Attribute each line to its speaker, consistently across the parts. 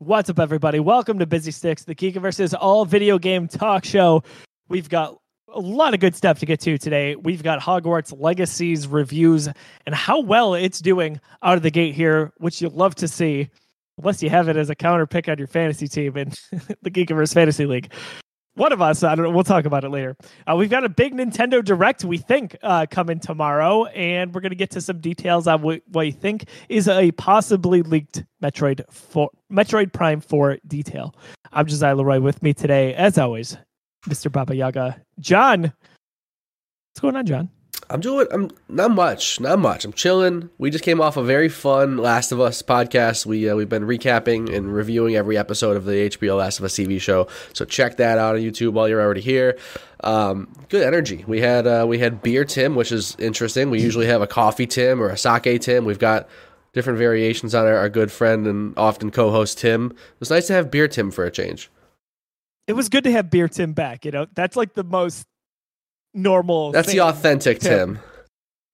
Speaker 1: What's up, everybody? Welcome to Busy Sticks, the Geekiverse's all video game talk show. We've got a lot of good stuff to get to today. We've got Hogwarts Legacies reviews and how well it's doing out of the gate here, which you'll love to see, unless you have it as a counter pick on your fantasy team in the Geekiverse Fantasy League one of us. I don't know. We'll talk about it later. Uh, we've got a big Nintendo Direct, we think, uh, coming tomorrow, and we're going to get to some details on what, what we think is a possibly leaked Metroid for Metroid Prime 4 detail. I'm Josiah Leroy with me today, as always, Mr. Baba Yaga. John, what's going on, John?
Speaker 2: I'm doing. I'm not much, not much. I'm chilling. We just came off a very fun Last of Us podcast. We uh, we've been recapping and reviewing every episode of the HBO Last of Us TV show. So check that out on YouTube while you're already here. Um, good energy. We had uh, we had beer Tim, which is interesting. We usually have a coffee Tim or a sake Tim. We've got different variations on our, our good friend and often co-host Tim. It was nice to have beer Tim for a change.
Speaker 1: It was good to have beer Tim back. You know, that's like the most normal.
Speaker 2: That's the authentic Tim.
Speaker 1: Tim.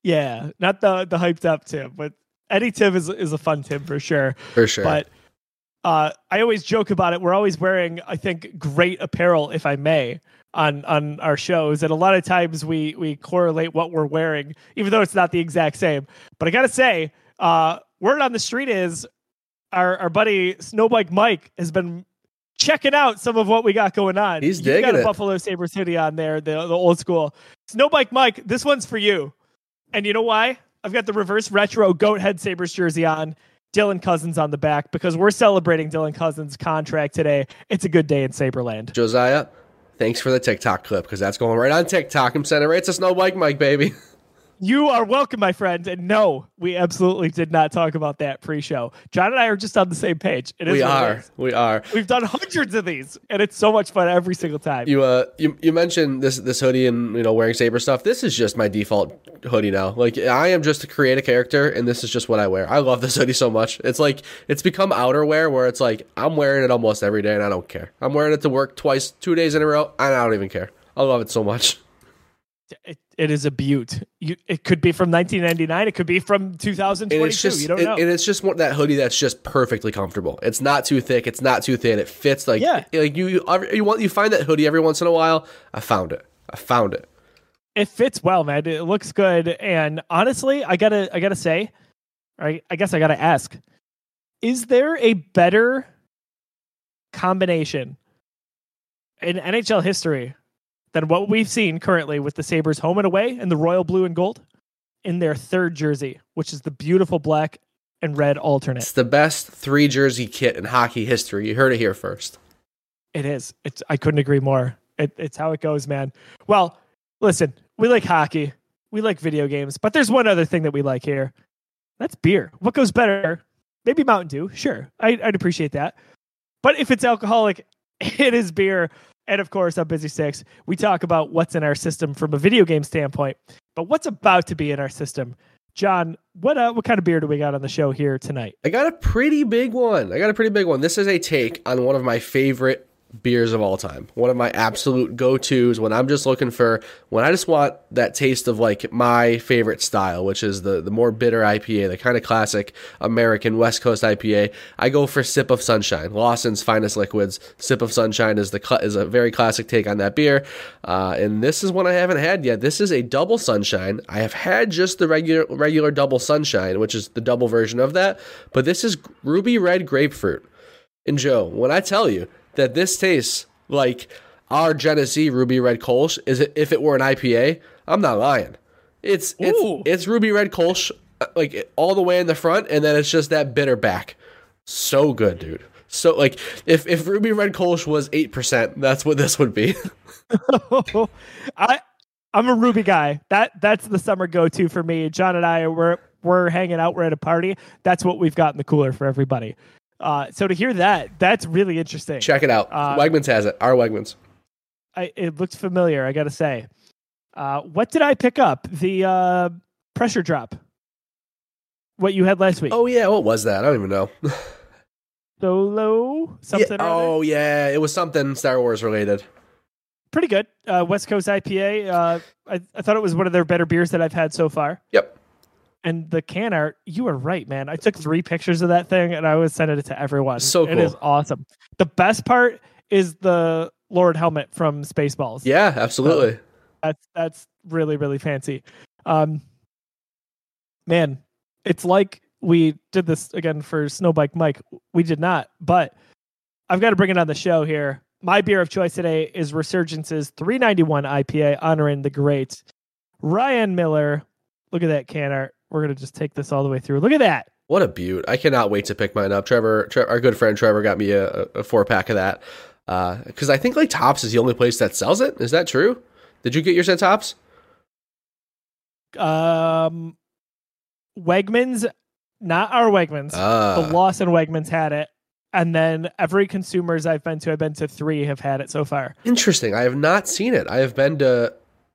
Speaker 1: Yeah, not the the hyped up Tim, but Eddie Tim is is a fun Tim for sure.
Speaker 2: For sure.
Speaker 1: But uh, I always joke about it. We're always wearing, I think, great apparel, if I may, on on our shows, and a lot of times we we correlate what we're wearing, even though it's not the exact same. But I gotta say, uh, word on the street is our our buddy Snowbike Mike has been checking out some of what we got going on.
Speaker 2: He's
Speaker 1: you got a
Speaker 2: it.
Speaker 1: Buffalo Sabres hoodie on there, the the old school Snowbike Mike. This one's for you, and you know why? I've got the reverse retro goat head Sabres jersey on. Dylan Cozens on the back because we're celebrating Dylan Cozens' contract today. It's a good day in Saberland.
Speaker 2: Josiah, thanks for the TikTok clip because that's going right on TikTok. I'm sending it right to Snowbike Mike, baby.
Speaker 1: You are welcome, my friend. And no, we absolutely did not talk about that pre-show. John and I are just on the same page. It is
Speaker 2: we are. We are.
Speaker 1: We've done hundreds of these, and it's so much fun every single time.
Speaker 2: You uh you, you mentioned this this hoodie and you know wearing saber stuff. This is just my default hoodie now. Like I am just to create a character and this is just what I wear. I love this hoodie so much. It's like it's become outerwear where it's like I'm wearing it almost every day and I don't care. I'm wearing it to work twice, two days in a row, and I don't even care. I love it so much.
Speaker 1: It, it is a beaut. You, it could be from 1999. It could be from
Speaker 2: And
Speaker 1: 2022.
Speaker 2: it's just
Speaker 1: you don't
Speaker 2: it-
Speaker 1: know.
Speaker 2: and it's just one, that hoodie that's just perfectly comfortable. It's not too thick, it's not too thin. It fits like
Speaker 1: Yeah.
Speaker 2: like you you, you want you find that hoodie every once in a while. I found it. I found it.
Speaker 1: it fits well, man. It looks good. And honestly, I gotta I gotta say, I, I guess I gotta ask, is there a better combination in NHL history than what we've seen currently with the Sabres home and away and the royal blue and gold in their third jersey, which is the beautiful black and red alternate?
Speaker 2: It's the best three jersey kit in hockey history. You heard it here first.
Speaker 1: It is. It's. I couldn't agree more. It, it's how it goes, man. Well, listen, we like hockey, we like video games, but there's one other thing that we like here. That's beer. What goes better? Maybe Mountain Dew. Sure, I, I'd appreciate that. But if it's alcoholic, it is beer. And of course, on Busy Sticks, we talk about what's in our system from a video game standpoint, but what's about to be in our system. John, what uh, what kind of beer do we got on the show here tonight?
Speaker 2: I got a pretty big one. I got a pretty big one. This is a take on one of my favorite beers of all time. One of my absolute go-tos when I'm just looking for when I just want that taste of like my favorite style, which is the the more bitter IPA, the kind of classic American West Coast IPA. I go for Sip of Sunshine, Lawson's finest liquids. Sip of Sunshine is the is a very classic take on that beer, uh, and this is one I haven't had yet. This is a double Sunshine. I have had just the regular regular double Sunshine, which is the double version of that, but this is ruby red grapefruit. And Joe, when I tell you that this tastes like our Genesee Ruby Red Kolsch, is it if it were an IPA? I'm not lying. It's it's
Speaker 1: Ooh.
Speaker 2: it's Ruby Red Kolsch uh, like all the way in the front, and then it's just that bitter back. So good, dude. So like if if Ruby Red Kolsch was eight percent, that's what this would be.
Speaker 1: I I'm a Ruby guy. That that's the summer go to for me. John and I we're we're hanging out. We're at a party. That's what we've got in the cooler for everybody. Uh, so to hear that, that's really interesting.
Speaker 2: Check it out.
Speaker 1: Uh,
Speaker 2: Wegmans has it. Our Wegmans.
Speaker 1: I, it looked familiar. I got to say. Uh, what did I pick up? The uh, pressure drop. What you had last week?
Speaker 2: Oh yeah, what was that? I don't even know.
Speaker 1: Solo something.
Speaker 2: Yeah, oh yeah, it was something Star Wars related.
Speaker 1: pretty good. Uh, West Coast IPA. Uh, I, I thought it was one of their better beers that I've had so far.
Speaker 2: Yep.
Speaker 1: And the can art, you were right, man. I took three pictures of that thing and I was sending it to everyone.
Speaker 2: So
Speaker 1: It is awesome. The best part is the Lord helmet from Spaceballs.
Speaker 2: Yeah, absolutely.
Speaker 1: That's that's really really fancy. Um, man, it's like we did this again for Snowbike Mike. We did not, but I've got to bring it on the show here. My beer of choice today is Resurgence's 391 IPA, honoring the great Ryan Miller. Look at that can art. We're gonna just take this all the way through. Look at that.
Speaker 2: What a beaut! I cannot wait to pick mine up. Trevor, Tre- our good friend Trevor, got me a, a four pack of that because I think like Tops is the only place that sells it. Is that true? Did you get yours at Tops?
Speaker 1: Um, Wegmans, not our Wegmans.
Speaker 2: Ah,
Speaker 1: the Lawson Wegmans had it, and then every consumers I've been to, I've been to three, have had it so far.
Speaker 2: interesting. I have not seen it. I have been to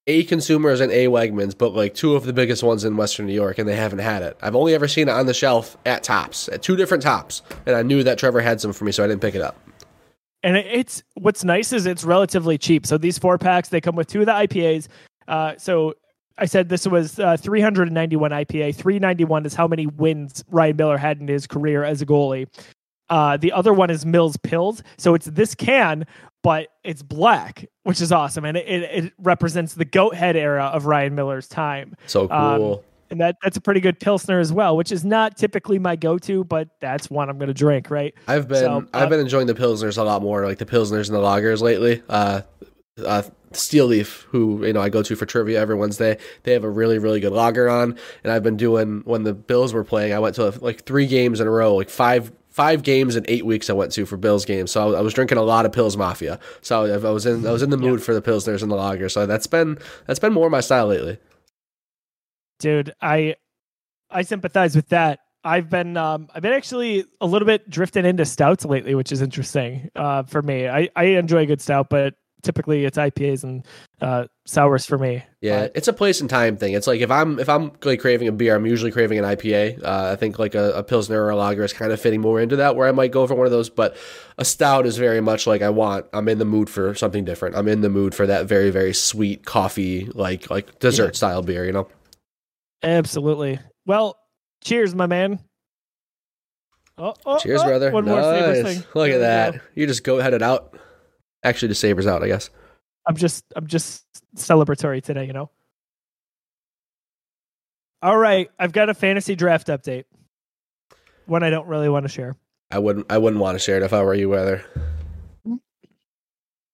Speaker 2: a consumers and a Wegmans, but like two of the biggest ones in Western New York, and they haven't had it. I've only ever seen it on the shelf at Tops, at two different Tops, and I knew that Trevor had some for me, so I didn't pick it up.
Speaker 1: And it's what's nice is it's relatively cheap. So these four packs, they come with two of the IPAs. Uh, so I said this was uh, 391 IPA. 391 is how many wins Ryan Miller had in his career as a goalie. Uh, the other one is Mills Pills. So it's this can, but it's black, which is awesome. And it, it, it represents the goat head era of Ryan Miller's time.
Speaker 2: So
Speaker 1: Um,
Speaker 2: cool.
Speaker 1: and that that's a pretty good pilsner as well, which is not typically my go-to, but that's one I'm going to drink, right?
Speaker 2: I've been
Speaker 1: so, uh,
Speaker 2: I've been enjoying the pilsners a lot more, like the pilsners and the lagers lately. Uh, uh, Steel Leaf, who you know I go to for trivia every Wednesday, they have a really really good lager on, and I've been doing when the Bills were playing. I went to like three games in a row, like five five games in eight weeks. I went to for Bills games, so I was drinking a lot of Pills Mafia. So I I was in I was in the mood for the pilsners and the lager. So that's been that's been more my style lately.
Speaker 1: Dude, I I sympathize with that. I've been um I've been actually a little bit drifting into stouts lately, which is interesting uh for me. I I enjoy a good stout, but typically it's IPAs and uh sours for me.
Speaker 2: Yeah,
Speaker 1: But-
Speaker 2: it's a place and time thing. It's like if I'm if I'm like craving a beer, I'm usually craving an IPA. Uh, I think like a, a pilsner or a lager is kind of fitting more into that. Where I might go for one of those, but a stout is very much like I want. I'm in the mood for something different. I'm in the mood for that very very sweet coffee like like dessert
Speaker 1: Yeah.
Speaker 2: style beer. You know.
Speaker 1: Absolutely. Well, cheers, my man. Oh, oh,
Speaker 2: Cheers,
Speaker 1: oh,
Speaker 2: brother.
Speaker 1: One more
Speaker 2: Nice.
Speaker 1: thing.
Speaker 2: Look at that. You just go headed out. Actually, the sabers out, I guess.
Speaker 1: I'm just I'm just celebratory today, you know. All right, I've got a fantasy draft update. One I don't really want to share.
Speaker 2: I wouldn't I wouldn't want to share it if I were you, whether.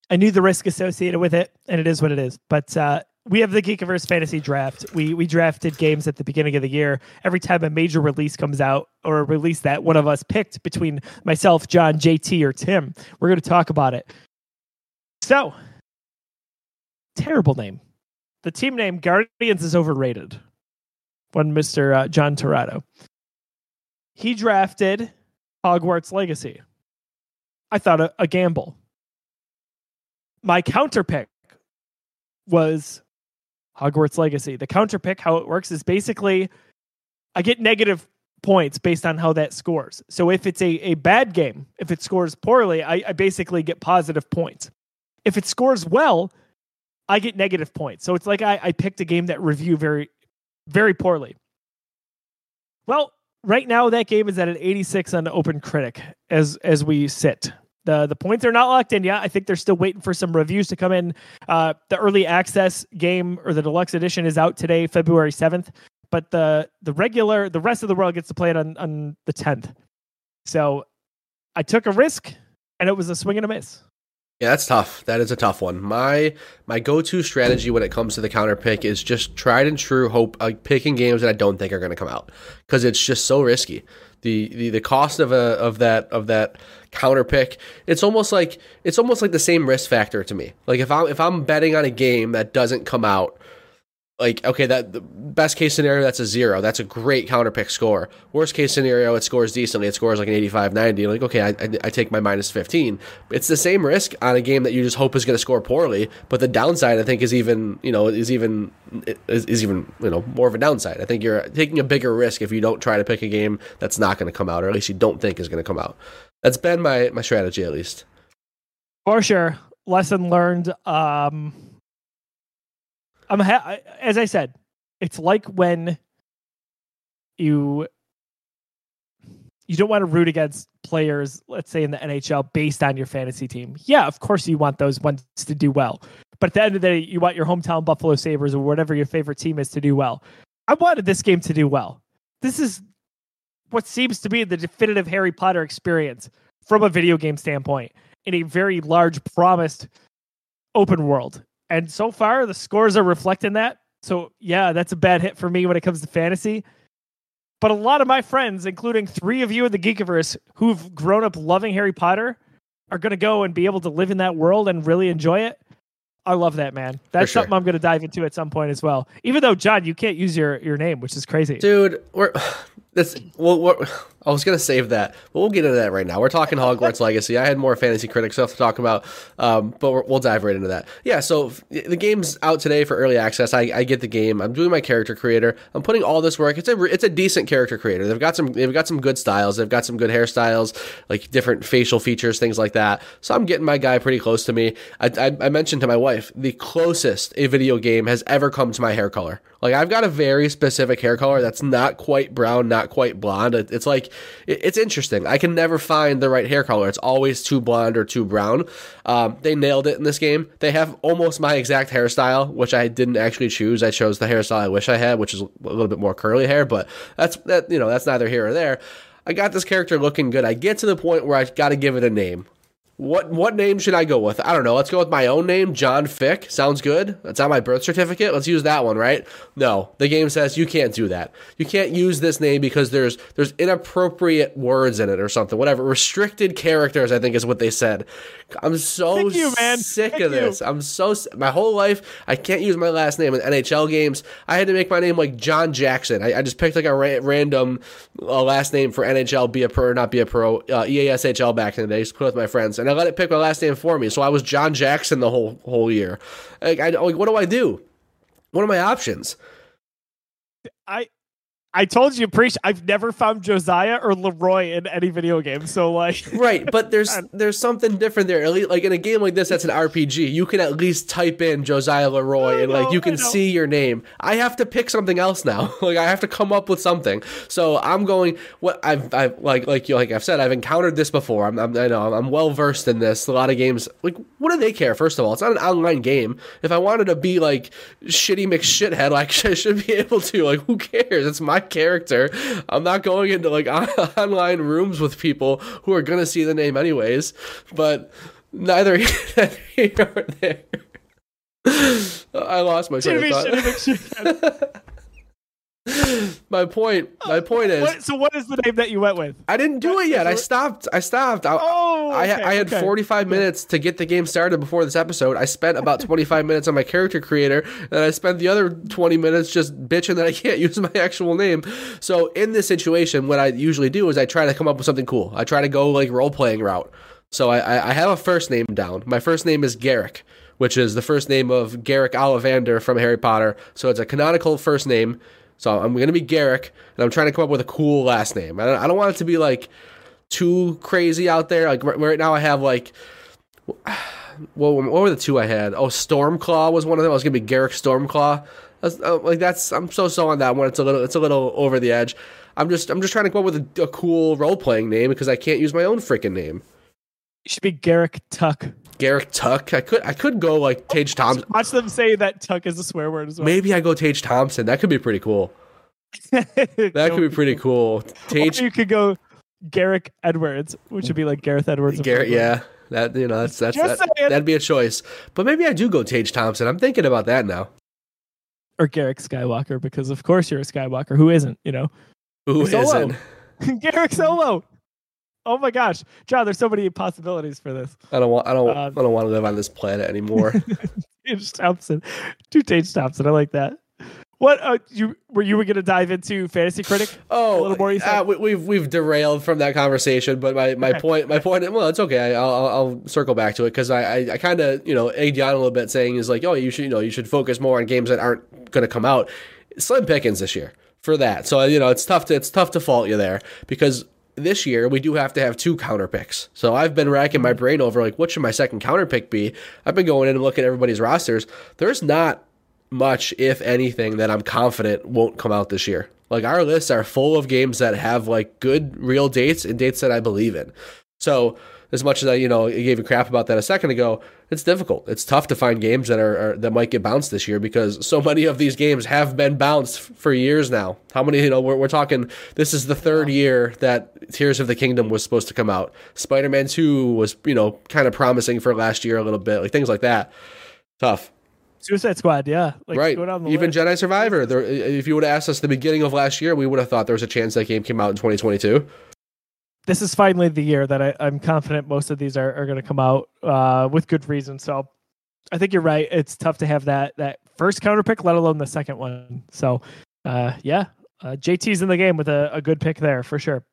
Speaker 1: I knew the risk associated with it, and it is what it is. But uh, we have the Geekiverse fantasy draft. We we drafted games at the beginning of the year. Every time a major release comes out or a release that one of us picked between myself, John, JT, or Tim, we're going to talk about it. So, terrible name. The team name Guardians is overrated. One Mister uh, John Torado. He drafted Hogwarts Legacy. I thought a, a gamble my counter pick was Hogwarts Legacy. The counter pick, how it works is basically I get negative points based on how that scores. So if it's a, a bad game, if it scores poorly, I, I basically get positive points. If it scores well, I get negative points. So it's like I, I picked a game that reviewed very, very poorly. Well, right now that game is at an 86 on Open Critic as as we sit. The the points are not locked in yet. I think they're still waiting for some reviews to come in. Uh, the early access game or the deluxe edition is out today, February 7th, but the the regular the rest of the world gets to play it on on the 10th. So I took a risk and it was a swing and a miss.
Speaker 2: Yeah, that's tough. That is a tough one. My my go to strategy when it comes to the counter pick is just tried and true hope like picking games that I don't think are going to come out because it's just so risky. The, the the cost of a of that of that counter pick it's almost like it's almost like the same risk factor to me. Like if I'm if I'm betting on a game that doesn't come out like okay that the best case scenario that's a zero. That's a great counter pick score. Worst case scenario it scores decently. It scores like an 85 90 like okay I, I, take my minus 15 it's the same risk on a game that you just hope is going to score poorly but the downside i think is even you know is even is, is even you know more of a downside. I think you're taking a bigger risk if you don't try to pick a game that's not going to come out or at least you don't think is going to come out. That's been my my strategy at least.
Speaker 1: For sure. Lesson learned. Um, I'm ha- as I said, it's like when you you don't want to root against players, let's say in the NHL, based on your fantasy team. Yeah, of course you want those ones to do well. But at the end of the day, you want your hometown Buffalo Sabres or whatever your favorite team is to do well. I wanted this game to do well. This is what seems to be the definitive Harry Potter experience from a video game standpoint in a very large, promised open world. And so far, the scores are reflecting that. So, yeah, that's a bad hit for me when it comes to fantasy. But a lot of my friends, including three of you in the Geekiverse who've grown up loving Harry Potter, are going to go and be able to live in that world and really enjoy it. I love that, man. That's
Speaker 2: sure.
Speaker 1: something I'm going to dive into at some point as well. Even though, John, you can't use your, your name, which is crazy.
Speaker 2: Dude, we're that's well, I was gonna save that, but we'll get into that right now. We're talking Hogwarts Legacy. I had more fantasy critic stuff to talk about, um, but we will dive right into that. Yeah, so the game's out today for early access. I, I, get the game. I'm doing my character creator. I'm putting all this work. It's a it's a decent character creator. They've got some they've got some good styles. They've got some good hairstyles, like different facial features, things like that. So I'm getting my guy pretty close to me. I, I, I mentioned to my wife the closest a video game has ever come to my hair color. Like I've got a very specific hair color that's not quite brown, not quite blonde. It's like it's interesting. I can never find the right hair color. It's always too blonde or too brown. Um, they nailed it in this game. They have almost my exact hairstyle, which I didn't actually choose. I chose the hairstyle I wish I had, which is a little bit more curly hair. But that's that. You know, that's neither here or there. I got this character looking good. I get to the point where I got to give it a name. What what name should I go with? I don't know. Let's go with my own name, John Fick. Sounds good. That's on my birth certificate. Let's use that one, right? No, the game says you can't do that. You can't use this name because there's there's inappropriate words in it or something. Whatever. Restricted characters, I think is what they said. I'm so
Speaker 1: you,
Speaker 2: sick
Speaker 1: Thank
Speaker 2: of this.
Speaker 1: you.
Speaker 2: I'm so my whole life I can't use my last name in NHL games. I had to make my name like John Jackson. I, I just picked like a ra- random uh, last name for NHL, be a pro or not be a pro, uh, EASHL back in the day. Just put with my friends, and I let it pick my last name for me. So I was John Jackson the whole whole year. Like, I, like what do I do? What are my options?
Speaker 1: I I told you, preach. I've never found Josiah or Leroy in any video game. So like,
Speaker 2: right, but there's there's something different there. At least, like in a game like this, that's an RPG. You can at least type in Josiah Leroy, and like you can see your name. I have to pick something else now. like I have to come up with something. So I'm going. What I've, I've like like you like I've said, I've encountered this before. I'm, I'm I know I'm well versed in this. A lot of games. Like what do they care? First of all, it's not an online game. If I wanted to be like shitty McShithead, like I should be able to. Like who cares? It's my character. I'm not going into like on- online rooms with people who are gonna see the name anyways. But neither here nor there. I lost my train of thought. My point. My point is,
Speaker 1: What, so what is the name that you went with?
Speaker 2: I didn't do it yet. I stopped. I stopped. I,
Speaker 1: Oh,
Speaker 2: I,
Speaker 1: okay,
Speaker 2: I had
Speaker 1: okay.
Speaker 2: 45 minutes to get the game started before this episode. I spent about 25 minutes on my character creator, and I spent the other 20 minutes just bitching that I can't use my actual name. So in this situation, what I usually do is I try to come up with something cool. I try to go like role playing route. So I, I I have a first name down. My first name is Garrick, which is the first name of Garrick Ollivander from Harry Potter. So it's a canonical first name. So I'm going to be Garrick, and I'm trying to come up with a cool last name. I don't, I don't want it to be like too crazy out there. Like right, right now, I have like, well, what were the two I had? Oh, Stormclaw was one of them. I was gonna be Garrick Stormclaw. That's, uh, like that's I'm so so on that one. It's a little it's a little over the edge. I'm just I'm just trying to come up with a, a cool role playing name because I can't use my own freaking name.
Speaker 1: You should be Garrick Tuck.
Speaker 2: Garrick Tuck. I could I could go like oh, Tage Thompson.
Speaker 1: Watch them say that Tuck is a swear word as well.
Speaker 2: Maybe I go Tage Thompson. That could be pretty cool. That could be pretty cool. Tage
Speaker 1: Or you could go Garrick Edwards, which would be like Gareth Edwards.
Speaker 2: Garrett, yeah. That you know, that's that's
Speaker 1: Just
Speaker 2: that,
Speaker 1: saying.
Speaker 2: that'd be a choice. But maybe I do go Tage Thompson. I'm thinking about that now.
Speaker 1: Or Garrick Skywalker, because of course you're a Skywalker. Who isn't? You know,
Speaker 2: Who isn't?
Speaker 1: Garrick Solo. Oh my gosh, John, there's so many possibilities for this.
Speaker 2: I don't want I don't
Speaker 1: Um,
Speaker 2: I don't want to live on this planet anymore.
Speaker 1: Tage Thompson, two Tage Thompson. I like that. What uh, you were you were gonna dive into Fantasy Critic?
Speaker 2: Oh,
Speaker 1: A little more, you said?
Speaker 2: uh, we, we've we've derailed from that conversation, but my, my
Speaker 1: Okay.
Speaker 2: point my point well it's okay I'll I'll, I'll circle back to it because I I, I kind of you know egged you on a little bit saying is like oh you should you know you should focus more on games that aren't going to come out slim pickings this year for that so you know it's tough to it's tough to fault you there because this year we do have to have two counter picks so I've been racking my hmm. brain over like what should my second counter pick be I've been going in and looking at everybody's rosters there's not much, if anything, that I'm confident won't come out this year. Like our lists are full of games that have like good real dates and dates that I believe in. So as much as I, you know, gave a crap about that a second ago, it's difficult. It's tough to find games that are, are, that might get bounced this year because so many of these games have been bounced for years now. How many? You know, we're, we're talking. This is the third year that Tears of the Kingdom was supposed to come out. Spider Man Two was, you know, kind of promising for last year a little bit, like things like that. Tough.
Speaker 1: Suicide Squad, yeah,
Speaker 2: like, right. Even list. Jedi Survivor. There, if you would have asked us the beginning of last year, we would have thought there was a chance that game came out in 2022
Speaker 1: this is finally the year that I, am confident most of these are, are going to come out uh, with good reason. So I think you're right. It's tough to have that that first counter pick, let alone the second one. So uh, yeah, uh, JT's in the game with a, a good pick there for sure.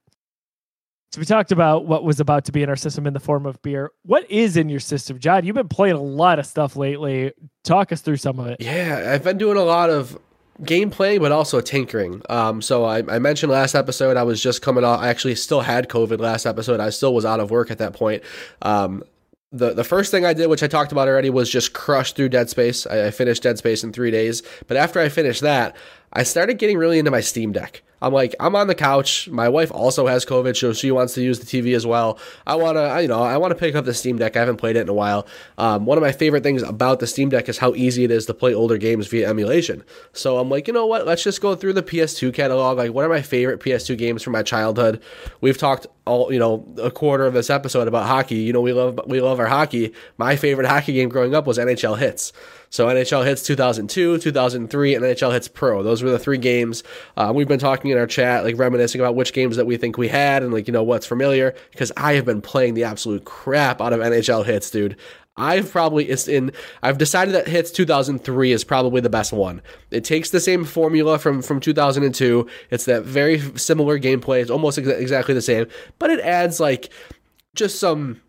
Speaker 1: So we talked about what was about to be in our system in the form of beer. What is in your system, John? You've been playing a lot of stuff lately. Talk us through some of it.
Speaker 2: Yeah, I've been doing a lot of gameplay, but also tinkering. Um, so I, I, mentioned last episode I was just coming off. I actually still had COVID last episode. I still was out of work at that point. Um, the the first thing I did, which I talked about already, was just crush through Dead Space. I, I finished Dead Space in three days. But after I finished that, I started getting really into my Steam Deck. I'm like, I'm on the couch. My wife also has COVID, so she wants to use the TV as well. I want to, you know, I want to pick up the Steam Deck. I haven't played it in a while. Um, one of my favorite things about the Steam Deck is how easy it is to play older games via emulation. So I'm like, you know what? Let's just go through the PS2 catalog. Like, what are my favorite PS2 games from my childhood? We've talked all, you know, a quarter of this episode about hockey. You know, we love we love our hockey. My favorite hockey game growing up was NHL Hitz. So NHL Hitz 2002, 2003, and NHL Hitz Pro. Those were the three games. Uh, we've been talking in our chat, like reminiscing about which games that we think we had and like, you know, what's familiar. Because I have been playing the absolute crap out of NHL Hitz, dude. I've probably it's in I've decided that Hitz 2003 is probably the best one. It takes the same formula from from 2002. It's that very similar gameplay. It's almost ex- exactly the same, but it adds like just some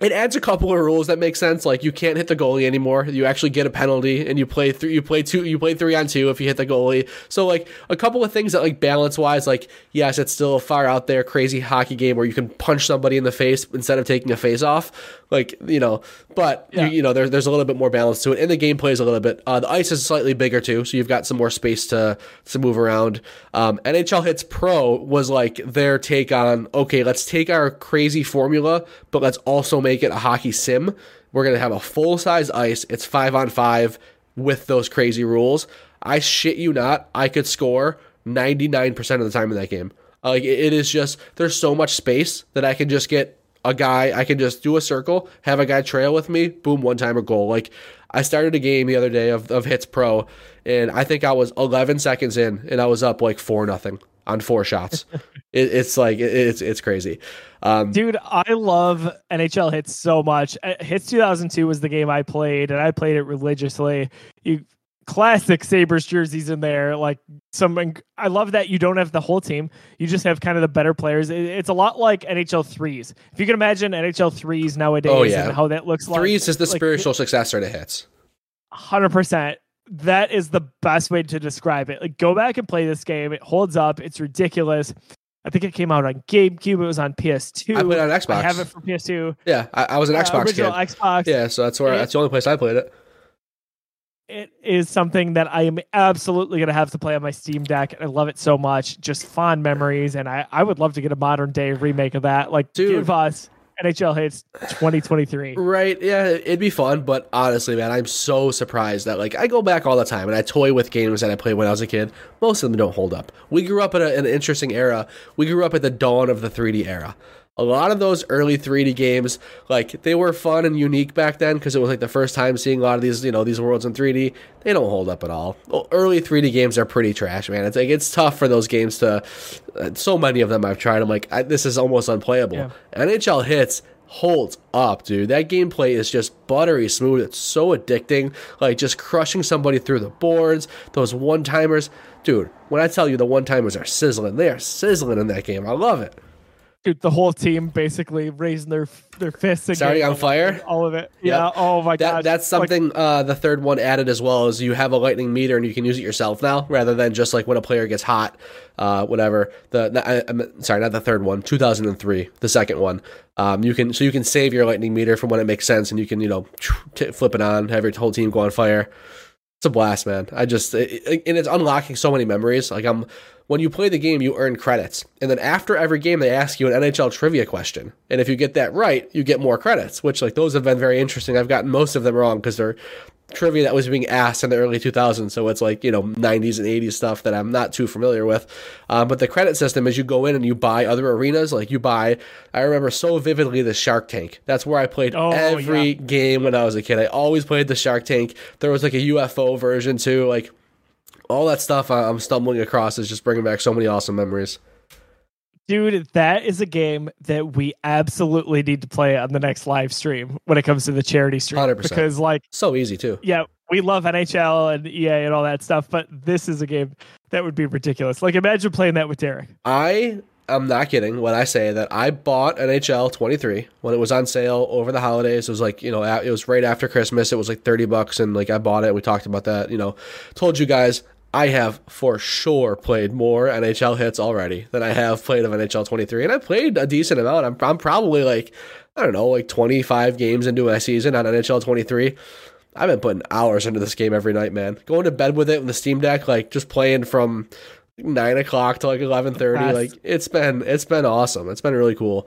Speaker 2: it adds a couple of rules that make sense. Like you can't hit the goalie anymore. You actually get a penalty, and you play three. You play two. You play three on two if you hit the goalie. So like a couple of things that like balance wise, like yes, it's still a far out there crazy hockey game where you can punch somebody in the face instead of taking a face off. Like you know, but yeah. you, you, know there's there's a little bit more balance to it, and the gameplay is a little bit. Uh, the ice is slightly bigger too, so you've got some more space to to move around. Um, NHL Hitz Pro was like their take on okay, let's take our crazy formula, but let's also make it a hockey sim. We're gonna have a full size ice. It's five on five with those crazy rules. I shit you not, I could score 99% of the time in that game. Like it is just there's so much space that I can just get a guy, I can just do a circle, have a guy trail with me, boom, one timer goal. Like I started a game the other day of, of Hitz Pro, and I think I was 11 seconds in, and I was up like four nothing on four shots. it, it's like it, it's it's crazy.
Speaker 1: Um, Dude, I love NHL Hitz so much. Hitz 2002 was the game I played, and I played it religiously. You classic Sabres jerseys in there. Like some, I love that you don't have the whole team. You just have kind of the better players. It's a lot like NHL threes. If you can imagine NHL threes nowadays oh, yeah. and how that looks
Speaker 2: like. Threes is the like, spiritual successor to Hitz.
Speaker 1: Hundred percent. That is the best way to describe it. Like, go back and play this game. It holds up. It's ridiculous. I think it came out on GameCube. It was on PS2.
Speaker 2: I played on Xbox. I
Speaker 1: have it for PS2.
Speaker 2: Yeah, I, I was an uh, Xbox
Speaker 1: original
Speaker 2: kid.
Speaker 1: Xbox.
Speaker 2: Yeah, so that's where it, that's the only place I played it
Speaker 1: it is something that I am absolutely going to have to play on my Steam Deck. I love it so much. Just fond memories. And I, I would love to get a modern day remake of that. Like, Dude. give us NHL Hitz 2023.
Speaker 2: Right. Yeah, it'd be fun. But honestly, man, I'm so surprised that, like, I go back all the time and I toy with games that I played when I was a kid. Most of them don't hold up. We grew up in a, an interesting era. We grew up at the dawn of the 3D era a lot of those early 3D games, like they were fun and unique back then because it was like the first time seeing a lot of these, you know, these worlds in 3D. They don't hold up at all. Well, early 3D games are pretty trash, man. It's like it's tough for those games to. Uh, so many of them I've tried. I'm like, I, this is almost unplayable. Yeah. NHL Hitz holds up, dude. That gameplay is just buttery smooth. It's so addicting. Like just crushing somebody through the boards. Those one timers, dude. When I tell you the one timers are sizzling, they are sizzling in that game. I love it.
Speaker 1: Dude, the whole team basically raising their their fists and
Speaker 2: starting on fire.
Speaker 1: All of it. Yeah. Yep. Oh my god.
Speaker 2: That, that's something like, uh, the third one added as well. Is you have a lightning meter and you can use it yourself now, rather than just like when a player gets hot, uh, whatever. The I, am sorry, not the third one. 2003, the second one. Um, you can so you can save your lightning meter from when it makes sense, and you can you know t- flip it on, have your whole team go on fire. It's a blast, man. I just it, it, and it's unlocking so many memories. Like I'm when you play the game, you earn credits. And then after every game, they ask you an NHL trivia question. And if you get that right, you get more credits, which, like, those have been very interesting. I've gotten most of them wrong because they're trivia that was being asked in the early 2000s. So it's like, you know, 90s and 80s stuff that I'm not too familiar with. Um, but the credit system is you go in and you buy other arenas. Like you buy, I remember so vividly the Shark Tank. That's where I played
Speaker 1: Oh,
Speaker 2: every
Speaker 1: yeah.
Speaker 2: game when I was a kid. I always played the Shark Tank. There was like a UFO version too. Like all that stuff I- I'm stumbling across is just bringing back so many awesome memories.
Speaker 1: Dude, that is a game that we absolutely need to play on the next live stream when it comes to the charity stream.
Speaker 2: 100%.
Speaker 1: Because, like,
Speaker 2: So easy too.
Speaker 1: yeah, we love NHL and EA and all that stuff, but this is a game that would be ridiculous. Like, imagine playing that with Derek.
Speaker 2: I am not kidding when I say that I bought NHL 23 when it was on sale over the holidays. It was like, you know, it was right after Christmas. It was like 30 bucks and like I bought it. We talked about that, you know, told you guys I have for sure played more NHL Hitz already than I have played of NHL 23. And I played a decent amount. I'm, I'm probably like, I don't know, like 25 games into a season on NHL 23. I've been putting hours into this game every night, man. Going to bed with it with the Steam Deck, like just playing from nine o'clock to like eleven thirty. Like it's been it's been awesome. It's been really cool.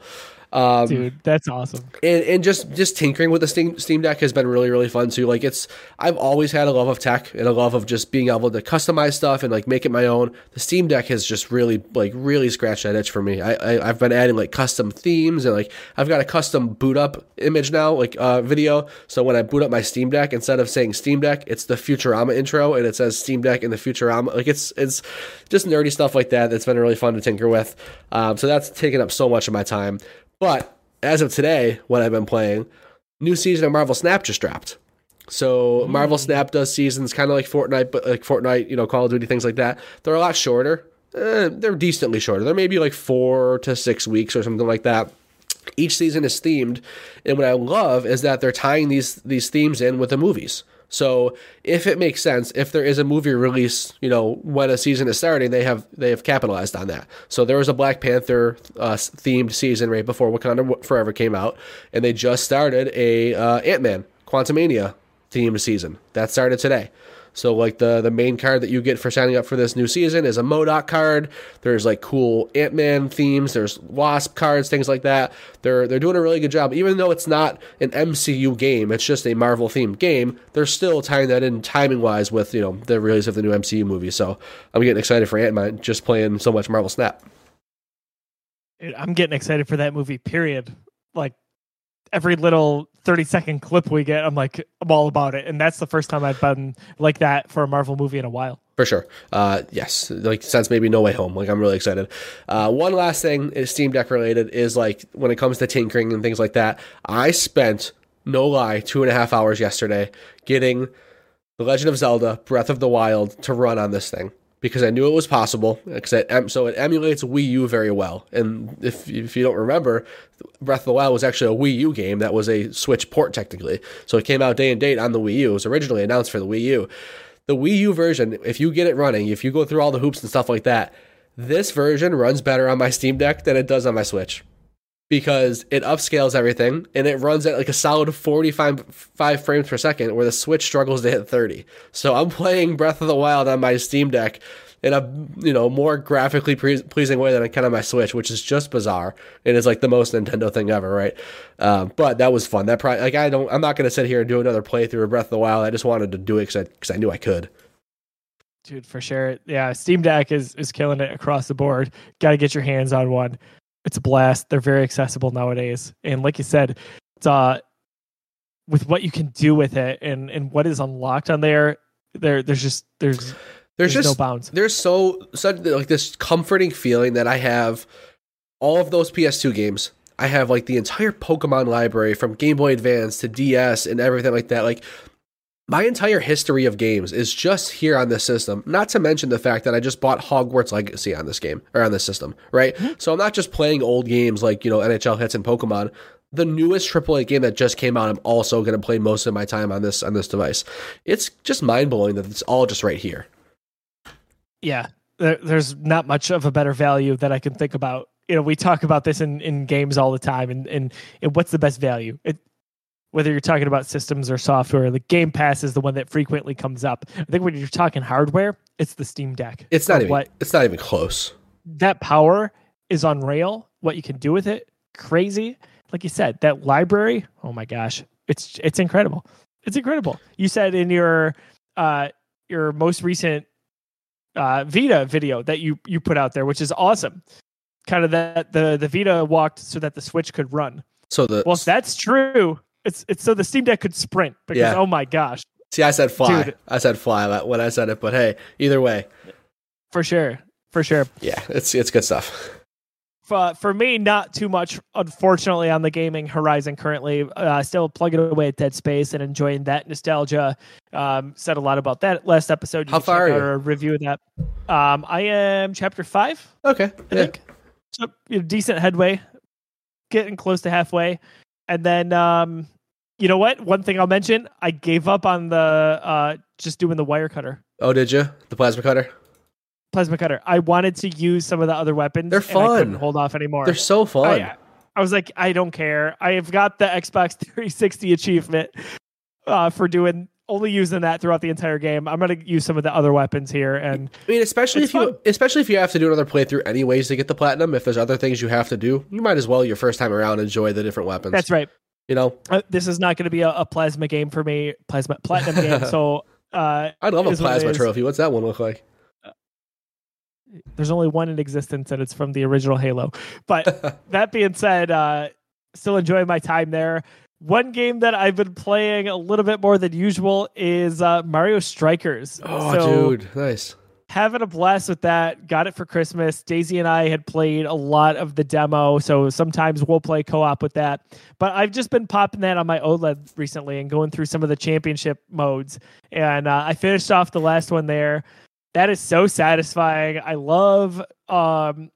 Speaker 2: Um,
Speaker 1: Dude, that's awesome.
Speaker 2: and, and just just tinkering with the Steam, Steam Deck has been really really fun too. Like it's I've always had a love of tech and a love of just being able to customize stuff and like make it my own. The Steam Deck has just really like really scratched that itch for me. I, I I've been adding like custom themes and like I've got a custom boot up image now like uh, video. So when I boot up my Steam Deck, instead of saying Steam Deck, it's the Futurama intro and it says Steam Deck in the Futurama. Like it's it's just nerdy stuff like that. That's been really fun to tinker with. Um, so that's taken up so much of my time. But as of today, what I've been playing, new season of Marvel Snap just dropped. So Marvel Snap does seasons kind of like Fortnite, but like Fortnite, you know, Call of Duty, things like that. They're a lot shorter. Eh, they're decently shorter. They're maybe like four to six weeks or something like that. Each season is themed, and what I love is that they're tying these these themes in with the movies. So if it makes sense, if there is a movie release, you know, when a season is starting, they have they have capitalized on that. So there was a Black Panther uh, themed season right before Wakanda Forever came out, and they just started a uh, Ant Man Quantumania themed season that started today. So like the the main card that you get for signing up for this new season is a MODOK card. There's like cool Ant Man themes. There's Wasp cards, things like that. They're they're doing a really good job, even though it's not an MCU game. It's just a Marvel themed game. They're still tying that in timing wise with you know the release of the new MCU movie. So I'm getting excited for Ant Man just playing so much Marvel Snap.
Speaker 1: I'm getting excited for that movie, period. Like, every little 30 second clip we get, I'm like, I'm all about it. And that's the first time I've been like that for a Marvel movie in a while.
Speaker 2: For sure. Uh, yes. Like since maybe No Way Home. Like I'm really excited. Uh, one last thing is Steam Deck related is like when it comes to tinkering and things like that. I spent no lie two and a half hours yesterday getting The Legend of Zelda Breath of the Wild to run on this thing because I knew it was possible. Because em- so it emulates Wii U very well. And if if you don't remember, Breath of the Wild was actually a Wii U game that was a Switch port technically. So it came out day and date on the Wii U. It was originally announced for the Wii U the Wii U version, if you get it running, if you go through all the hoops and stuff like that, this version runs better on my Steam Deck than it does on my Switch because it upscales everything and it runs at like a solid 45 five frames per second where the Switch struggles to hit 30. So I'm playing Breath of the Wild on my Steam Deck in a you know more graphically pre- pleasing way than I can on my Switch, which is just bizarre. And It is like the most Nintendo thing ever, right? Um, but that was fun. That probably like I don't I'm not gonna sit here and do another playthrough of Breath of the Wild. I just wanted to do it because I, 'cause I knew I could.
Speaker 1: Dude, for sure. Yeah, Steam Deck is is killing it across the board. Got to get your hands on one. It's a blast. They're very accessible nowadays, and like you said, it's uh with what you can do with it and and what is unlocked on there. There, there's just there's
Speaker 2: There's,
Speaker 1: there's,
Speaker 2: just
Speaker 1: no bounds.
Speaker 2: there's so such like this comforting feeling that I have all of those PS2 games. I have like the entire Pokemon library from Game Boy Advance to DS and everything like that. Like my entire history of games is just here on this system. Not to mention the fact that I just bought Hogwarts Legacy on this game or on this system, right? Mm-hmm. So I'm not just playing old games like, you know, NHL Hitz and Pokemon. The newest AAA game that just came out, I'm also going to play most of my time on this on this device. It's just mind blowing that it's all just right here.
Speaker 1: yeah there, there's not much of a better value that i can think about you know we talk about this in, in games all the time and, and and what's the best value it whether you're talking about systems or software, the Game Pass is the one that frequently comes up. I think when you're talking hardware, it's the Steam Deck.
Speaker 2: It's not even.
Speaker 1: what
Speaker 2: It's not even close.
Speaker 1: that power is unreal. What you can do with it, crazy. Like you said, that library. Oh my gosh, it's it's incredible. It's incredible. You said in your uh your most recent uh Vita video that you you put out there, which is awesome. Kind of that the the Vita walked so that the Switch could run.
Speaker 2: So the
Speaker 1: Well, if that's true, it's it's so the Steam Deck could sprint because
Speaker 2: Yeah.
Speaker 1: oh my gosh,
Speaker 2: see, I said fly.
Speaker 1: Dude.
Speaker 2: I said fly when I said it, but hey, either way,
Speaker 1: for sure, for sure.
Speaker 2: yeah, it's it's good stuff.
Speaker 1: for, for me, not too much, unfortunately, on the gaming horizon currently. Uh, still plugging away at Dead Space and enjoying that nostalgia. Um, said a lot about that last episode. You
Speaker 2: How far are you?
Speaker 1: our review of that. Um, I am chapter five,
Speaker 2: Okay,
Speaker 1: I
Speaker 2: yeah.
Speaker 1: think. So you know, decent headway, getting close to halfway. And then, um, you know what? One thing I'll mention: I gave up on the uh, just doing the wire cutter.
Speaker 2: Oh, did you the plasma cutter?
Speaker 1: Plasma cutter. I wanted to use some of the other weapons.
Speaker 2: They're
Speaker 1: and I couldn't
Speaker 2: fun.
Speaker 1: hold off anymore.
Speaker 2: They're so fun.
Speaker 1: I, I was like, I don't care. I have got the Xbox 360 achievement uh, for doing only using that throughout the entire game. I'm gonna use some of the other weapons here, and
Speaker 2: I mean, especially if you, especially if you have to do another playthrough anyways to get the platinum. If there's other things you have to do, you might as well your first time around enjoy the different weapons.
Speaker 1: that's right.
Speaker 2: You know,
Speaker 1: Uh, this is not going to be a, a plasma game for me, plasma platinum game. So uh,
Speaker 2: I'd love a
Speaker 1: what
Speaker 2: plasma trophy. What's that one look like?
Speaker 1: there's only one in existence, and it's from the original Halo. But that being said, uh, still enjoying my time there. One game that I've been playing a little bit more than usual is uh, Mario Strikers.
Speaker 2: Oh,
Speaker 1: So-
Speaker 2: dude, nice.
Speaker 1: Having a blast with that. Got it for Christmas. Daisy and I had played a lot of the demo, so sometimes we'll play co-op with that. But I've just been popping that on my OLED recently and going through some of the championship modes. And uh, I finished off the last one there. That is so satisfying. I love um,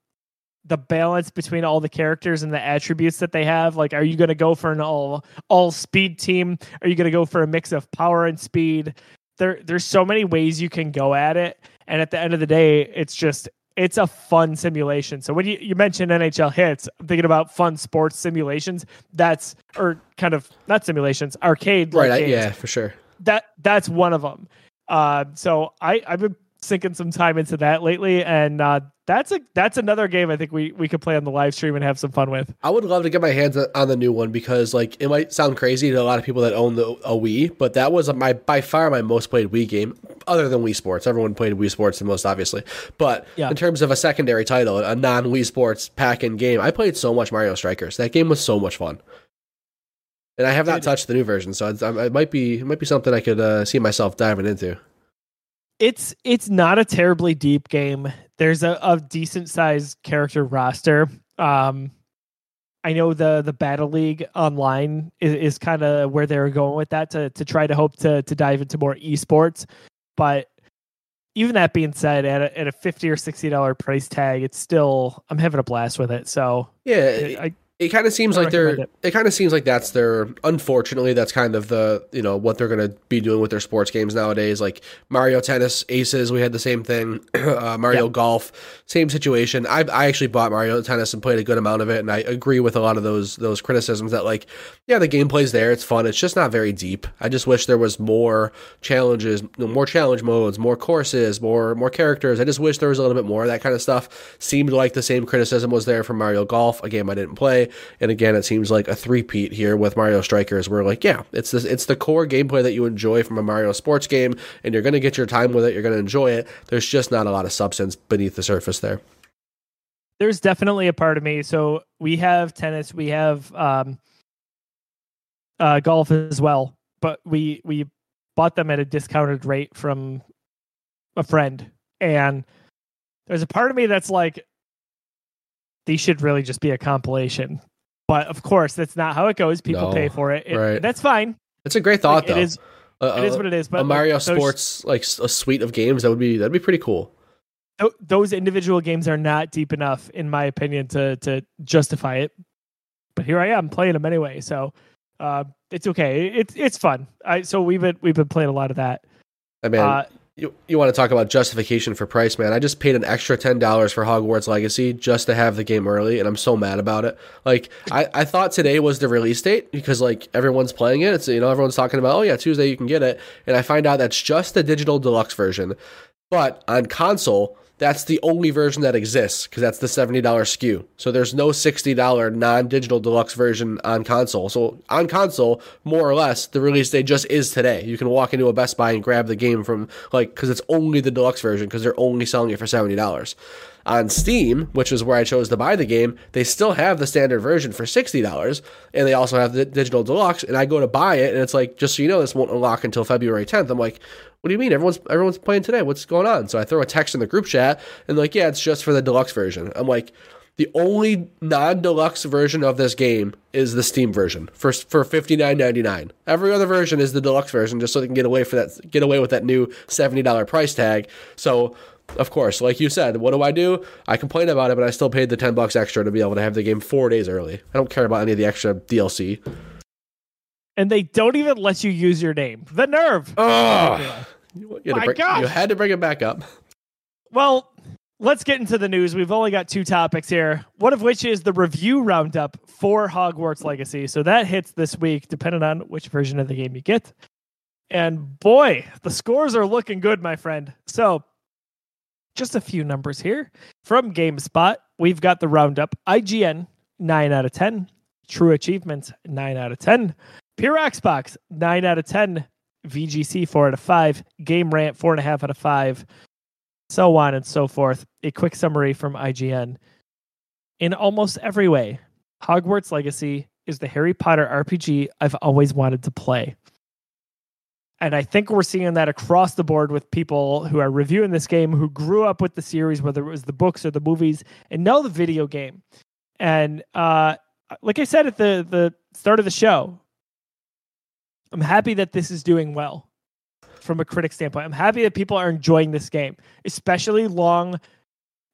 Speaker 1: the balance between all the characters and the attributes that they have. Like, are you going to go for an all all speed team? Are you going to go for a mix of power and speed? There, there's so many ways you can go at it and at the end of the day it's just it's a fun simulation so when you, you mentioned nhl Hitz i'm thinking about fun sports simulations that's or kind of not simulations arcade
Speaker 2: Right? I, yeah, for sure.
Speaker 1: that that's one of them uh, so i i've been sinking some time into that lately and uh, that's a that's another game i think we we could play on the live stream and have some fun with
Speaker 2: I would love to get my hands on the new one because, like, it might sound crazy to a lot of people that own the a Wii, but that was my by far my most played Wii game, other than Wii Sports. Everyone played Wii Sports the most, obviously. But
Speaker 1: Yeah.
Speaker 2: in terms of a secondary title, a non Wii Sports pack-in game, I played so much Mario Strikers. That game was so much fun. And I have not touched the new version, so it's, it might be it might be something I could uh, see myself diving into.
Speaker 1: it's it's not a terribly deep game. There's a, a decent sized character roster. Um, I know the the Battle League online is, is kind of where they're going with that to to try to hope to to dive into more esports, but even that being said, at a, at a fifty or sixty dollar price tag, it's still I'm having a blast with it. So
Speaker 2: Yeah,
Speaker 1: I,
Speaker 2: it kind of seems
Speaker 1: I
Speaker 2: like they're
Speaker 1: recommend
Speaker 2: it, kind of seems like that's their unfortunately that's kind of the you know what they're going to be doing with their sports games nowadays. Like mario tennis aces we had the same thing. Uh, mario
Speaker 1: Yeah.
Speaker 2: golf same situation. I, I actually bought mario tennis and played a good amount of it and i agree with a lot of those those criticisms that like yeah the gameplay's there it's fun it's just not very deep. I just wish there was more challenges more challenge modes more courses more more characters. I just wish there was a little bit more of that kind of stuff. Seemed like the same criticism was there for mario golf. A game i didn't play and again, it seems like a three-peat here with Mario Strikers. We're like, yeah, it's this, it's the core gameplay that you enjoy from a Mario sports game, and you're gonna get your time with it. You're gonna enjoy it. There's just not a lot of substance beneath the surface there.
Speaker 1: there's definitely a part of me. So we have tennis, we have um, uh, golf as well, but we we bought them at a discounted rate from a friend, and there's a part of me that's like, these should really just be a compilation. But of course, that's not how it goes. People
Speaker 2: No,
Speaker 1: pay for it. It-
Speaker 2: right.
Speaker 1: That's fine.
Speaker 2: It's a great thought,
Speaker 1: Like,
Speaker 2: though.
Speaker 1: it is.
Speaker 2: Uh,
Speaker 1: It is what it is. But
Speaker 2: a Mario
Speaker 1: like,
Speaker 2: Sports like a suite of games that would be that'd be pretty cool.
Speaker 1: those individual games are not deep enough, in my opinion, to to justify it. But here I am playing them anyway, so uh, it's okay. It's it's fun. I so we've been we've been playing a lot of that.
Speaker 2: I mean,
Speaker 1: Uh,
Speaker 2: you, you want to talk about justification for price, man. I just paid an extra $10 for Hogwarts Legacy just to have the game early, and I'm so mad about it. Like, I, I thought today was the release date because, like, everyone's playing it. It's, you know, everyone's talking about, oh, yeah, Tuesday you can get it. And I find out that's just the digital deluxe version. But on console, that's the only version that exists because that's the $70 SKU. So there's no $60 non digital deluxe version on console. So on console, more or less, the release date just is today. You can walk into a Best Buy and grab the game from, like, because it's only the deluxe version because they're only selling it for $70. On Steam, which is where I chose to buy the game, they still have the standard version for $60 and they also have the digital deluxe. And I go to buy it and it's like, just so you know, this won't unlock until February 10th. I'm like, what do you mean? Everyone's everyone's playing today. What's going on? So I throw a text in the group chat and like, yeah, it's just for the deluxe version. I'm like, the only non-deluxe version of this game is the Steam version for for fifty nine ninety nine. Every other version is the deluxe version, just so they can get away for that get away with that new seventy dollar price tag. So of course, like you said, what do I do? I complain about it, but I still paid the ten bucks extra to be able to have the game four days early. I don't care about any of the extra DLC
Speaker 1: and they don't even let you use your name. The nerve!
Speaker 2: Oh, you, My bring, gosh. you had to bring it back up.
Speaker 1: Well, let's get into the news. We've only got two topics here, one of which is the review roundup for Hogwarts Legacy. So that hits this week, depending on which version of the game you get. And boy, the scores are looking good, my friend. So, just a few numbers here from GameSpot. We've got the roundup IGN, 9 out of 10. True Achievements, 9 out of 10. Pure Xbox, 9 out of 10. VGC, 4 out of 5. Game Rant, 4.5 out of 5. So on and so forth. A quick summary from IGN. In almost every way, Hogwarts Legacy is the Harry Potter RPG I've always wanted to play. And I think we're seeing that across the board with people who are reviewing this game who grew up with the series, whether it was the books or the movies, and know the video game. And uh, like I said at the the start of the show, I'm happy that this is doing well from a critic standpoint. I'm happy that people are enjoying this game, especially long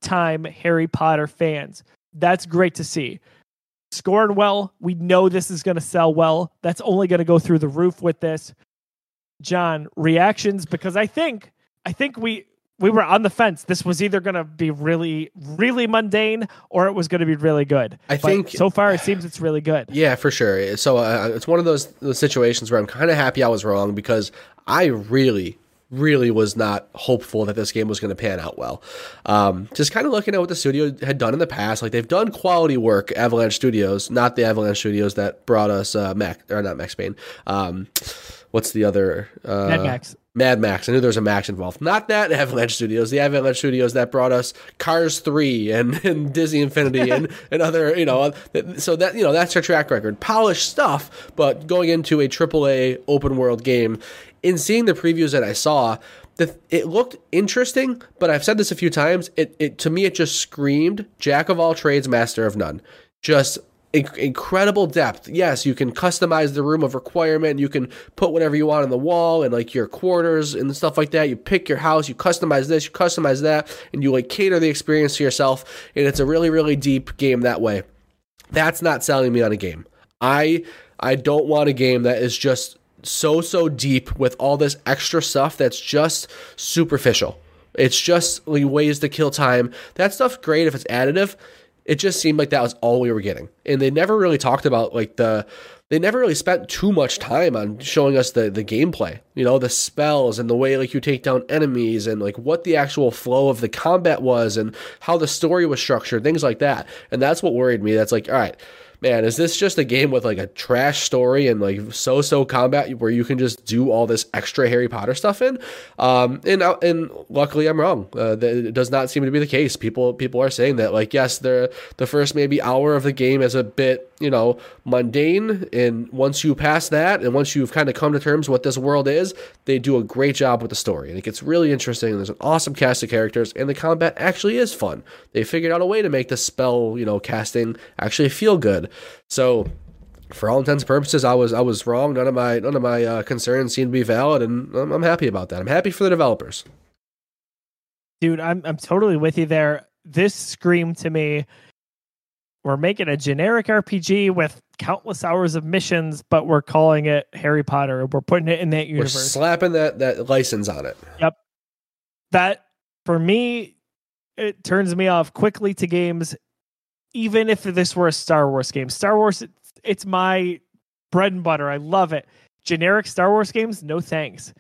Speaker 1: time Harry Potter fans. That's great to see. Scoring well. We know this is going to sell well. That's only going to go through the roof with this. John, reactions because I think I think we we were on the fence. This was either going to be really, really mundane or it was going to be really good.
Speaker 2: I but think
Speaker 1: so far it seems it's really good.
Speaker 2: Yeah, for sure. So uh, it's one of those, those situations where I'm kind of happy I was wrong because I really, really was not hopeful that this game was going to pan out well. Um, just kind of looking at what the studio had done in the past, like they've done quality work, Avalanche Studios, not the Avalanche Studios that brought us uh, Mac or not Max Payne. Um, what's the other?
Speaker 1: Uh, Mad Max.
Speaker 2: Mad Max. I knew there was a Max involved. Not that Avalanche Studios, the Avalanche Studios that brought us Cars 3 and, and Disney Infinity and, and other, you know, so that, you know, that's their track record. Polished stuff, but going into a AAA open world game, in seeing the previews that I saw, the, it looked interesting, but I've said this a few times. It, it to me, it just screamed jack of all trades, master of none. Just incredible depth. Yes, you can customize the room of requirement. You can put whatever you want on the wall and like your quarters and stuff like that. You pick your house, you customize this, you customize that, and you like cater the experience to yourself. And it's a really, really deep game that way. That's not selling me on a game. I I don't want a game that is just so so deep with all this extra stuff that's just superficial. It's just like ways to kill time. That stuff's great if it's additive it just seemed like that was all we were getting. And they never really talked about like the they never really spent too much time on showing us the the gameplay. You know, the spells and the way like you take down enemies and like what the actual flow of the combat was and how the story was structured, things like that. And that's what worried me. That's like, all right, man, is this just a game with like a trash story and like so-so combat where you can just do all this extra Harry Potter stuff in? Um, and uh, and luckily I'm wrong. Uh, it does not seem to be the case. People people are saying that like yes, the the first maybe hour of the game is a bit you know mundane, and once you pass that and once you've kind of come to terms what this world is, they do a great job with the story and it gets really interesting. And there's an awesome cast of characters and the combat actually is fun. They figured out a way to make the spell you know casting actually feel good. So for all intents and purposes, I was I was wrong. None of my none of my uh, concerns seem to be valid, and I'm, I'm happy about that. I'm happy for the developers.
Speaker 1: Dude, I'm I'm totally with you there. This screamed to me. We're making a generic RPG with countless hours of missions, but we're calling it Harry Potter. We're putting it in that universe. We're
Speaker 2: slapping that that license on it.
Speaker 1: Yep. that for me, it turns me off quickly to games, even if this were a Star Wars game. Star Wars, it's, it's my bread and butter. I love it. Generic Star Wars games, no thanks.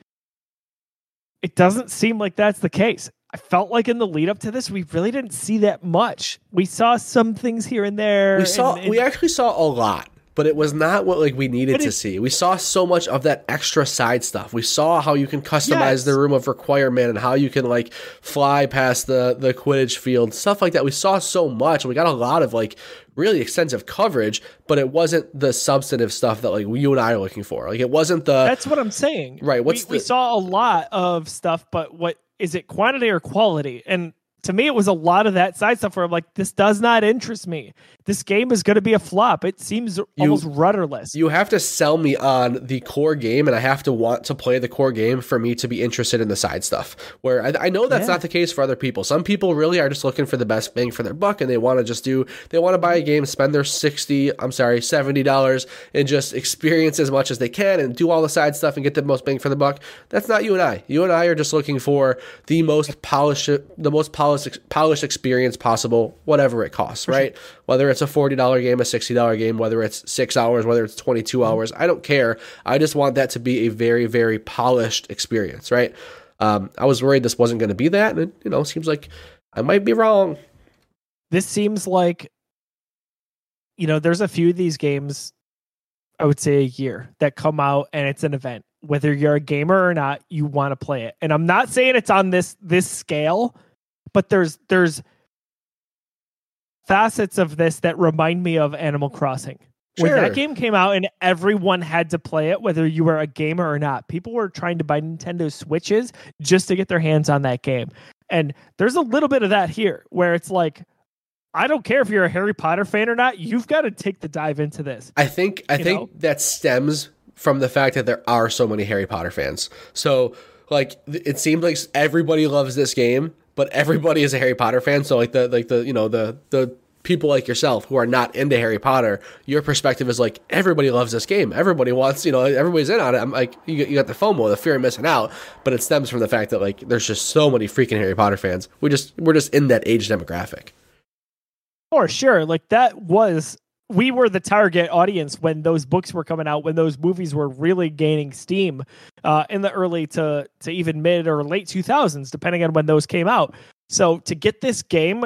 Speaker 1: It doesn't seem like that's the case. I felt like in the lead up to this, we really didn't see that much. We saw some things here and there.
Speaker 2: We saw
Speaker 1: and- and-
Speaker 2: we actually saw a lot, but it was not what like we needed to see. We saw so much of that extra side stuff. We saw how you can customize
Speaker 1: Yes.
Speaker 2: the room of requirement and how you can like fly past the the Quidditch field, stuff like that. We saw so much. We got a lot of like really extensive coverage, but it wasn't the substantive stuff that like you and I are looking for. Like it wasn't the
Speaker 1: That's what I'm saying.
Speaker 2: Right, what's
Speaker 1: we, we saw a lot of stuff, but what is it quantity or quality? And to me, it was a lot of that side stuff where I'm like, this does not interest me. This game is going to be a flop. It seems almost rudderless.
Speaker 2: you have to sell me on the core game and I have to want to play the core game for me to be interested in the side stuff. Where I, I know that's
Speaker 1: Yeah.
Speaker 2: not the case for other people. Some people really are just looking for the best bang for their buck and they want to just do, they want to buy a game, spend their 60, I'm sorry, $70 and just experience as much as they can and do all the side stuff and get the most bang for the buck. That's not you and I. You and I are just looking for the most polished, the most polished, polished experience possible, whatever it costs, right? Whether it's a $40 game, a $60 game, whether it's six hours, whether it's 22 hours, I don't care. I just want that to be a very, very polished experience, right? Um, I was worried this wasn't going to be that. And, it, you know, seems like I might be wrong.
Speaker 1: this seems like you know there's a few of these games i would say a year that come out and it's an event whether you're a gamer or not you want to play it and i'm not saying it's on this this scale but there's there's facets of this that remind me of animal crossing when that game came out and everyone had to play it whether you were a gamer or not people were trying to buy nintendo switches just to get their hands on that game and there's a little bit of that here where it's like I don't care if you're a Harry Potter fan or not. You've got to take the dive into this.
Speaker 2: I think I
Speaker 1: You
Speaker 2: think
Speaker 1: know?
Speaker 2: that stems from the fact that there are so many Harry Potter fans. So like it seems like everybody loves this game, but everybody is a Harry Potter fan. So like the like the you know the the people like yourself who are not into Harry Potter, your perspective is like everybody loves this game. Everybody wants you know everybody's in on it. I'm like you got, you got the FOMO, the fear of missing out, but it stems from the fact that like there's just so many freaking Harry Potter fans. We just we're just in that age demographic.
Speaker 1: For sure. Like that was we were the target audience when those books were coming out, when those movies were really gaining steam uh, in the early to to even mid or late 2000s, depending on when those came out. So to get this game,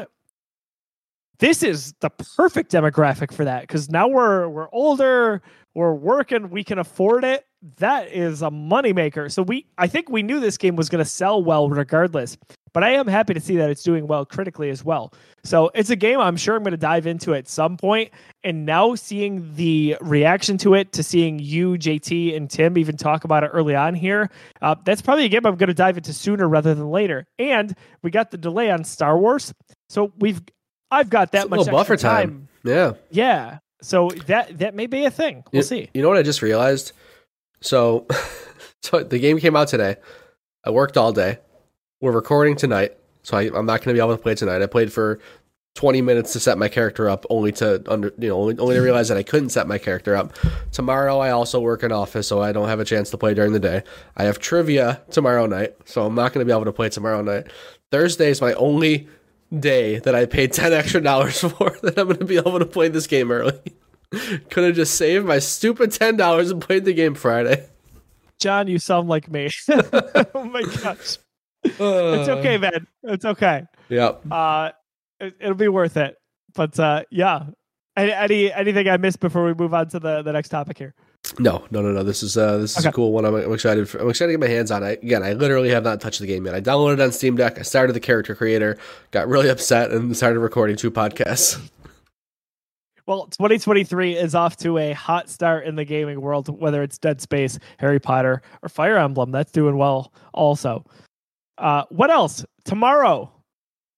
Speaker 1: this is the perfect demographic for that because now we're we're older, we're working, we can afford it. That is a moneymaker. So we I think we knew this game was going to sell well regardless. But I am happy to see that it's doing well critically as well. So it's a game I'm sure I'm going to dive into at some point. And now seeing the reaction to it, to seeing you, JT, and Tim even talk about it early on here, uh, that's probably a game I'm going to dive into sooner rather than later. And we got the delay on Star Wars, so we've I've got that
Speaker 2: It's a
Speaker 1: much
Speaker 2: buffer
Speaker 1: extra
Speaker 2: time. Yeah.
Speaker 1: Yeah, so that that may be a thing. We'll
Speaker 2: you,
Speaker 1: see.
Speaker 2: You know what I just realized? So, so the game came out today. I worked all day. We're recording tonight, so I, I'm not going to be able to play tonight. I played for 20 minutes to set my character up, only to under you know only, only to realize that I couldn't set my character up. Tomorrow I also work in office, so I don't have a chance to play during the day. I have trivia tomorrow night, so I'm not going to be able to play tomorrow night. Thursday is my only day that I paid 10 extra dollars for that I'm going to be able to play this game early. Could have just saved my stupid ten dollars and played the game Friday.
Speaker 1: John, you sound like me. oh my gosh, it's okay, man. It's okay.
Speaker 2: Yep.
Speaker 1: Uh, it, it'll be worth it. But uh, yeah, any, any anything I missed before we move on to the the next topic here?
Speaker 2: No, no, no, no. This is uh, this is a cool one. I'm, I'm excited. For, I'm excited to get my hands on it. Again, I literally have not touched the game yet. I downloaded it on Steam Deck. I started the character creator. Got really upset and started recording two podcasts.
Speaker 1: Well, 2023 is off to a hot start in the gaming world, whether it's Dead Space, Harry Potter, or Fire Emblem. That's doing well also. Uh, what else? Tomorrow,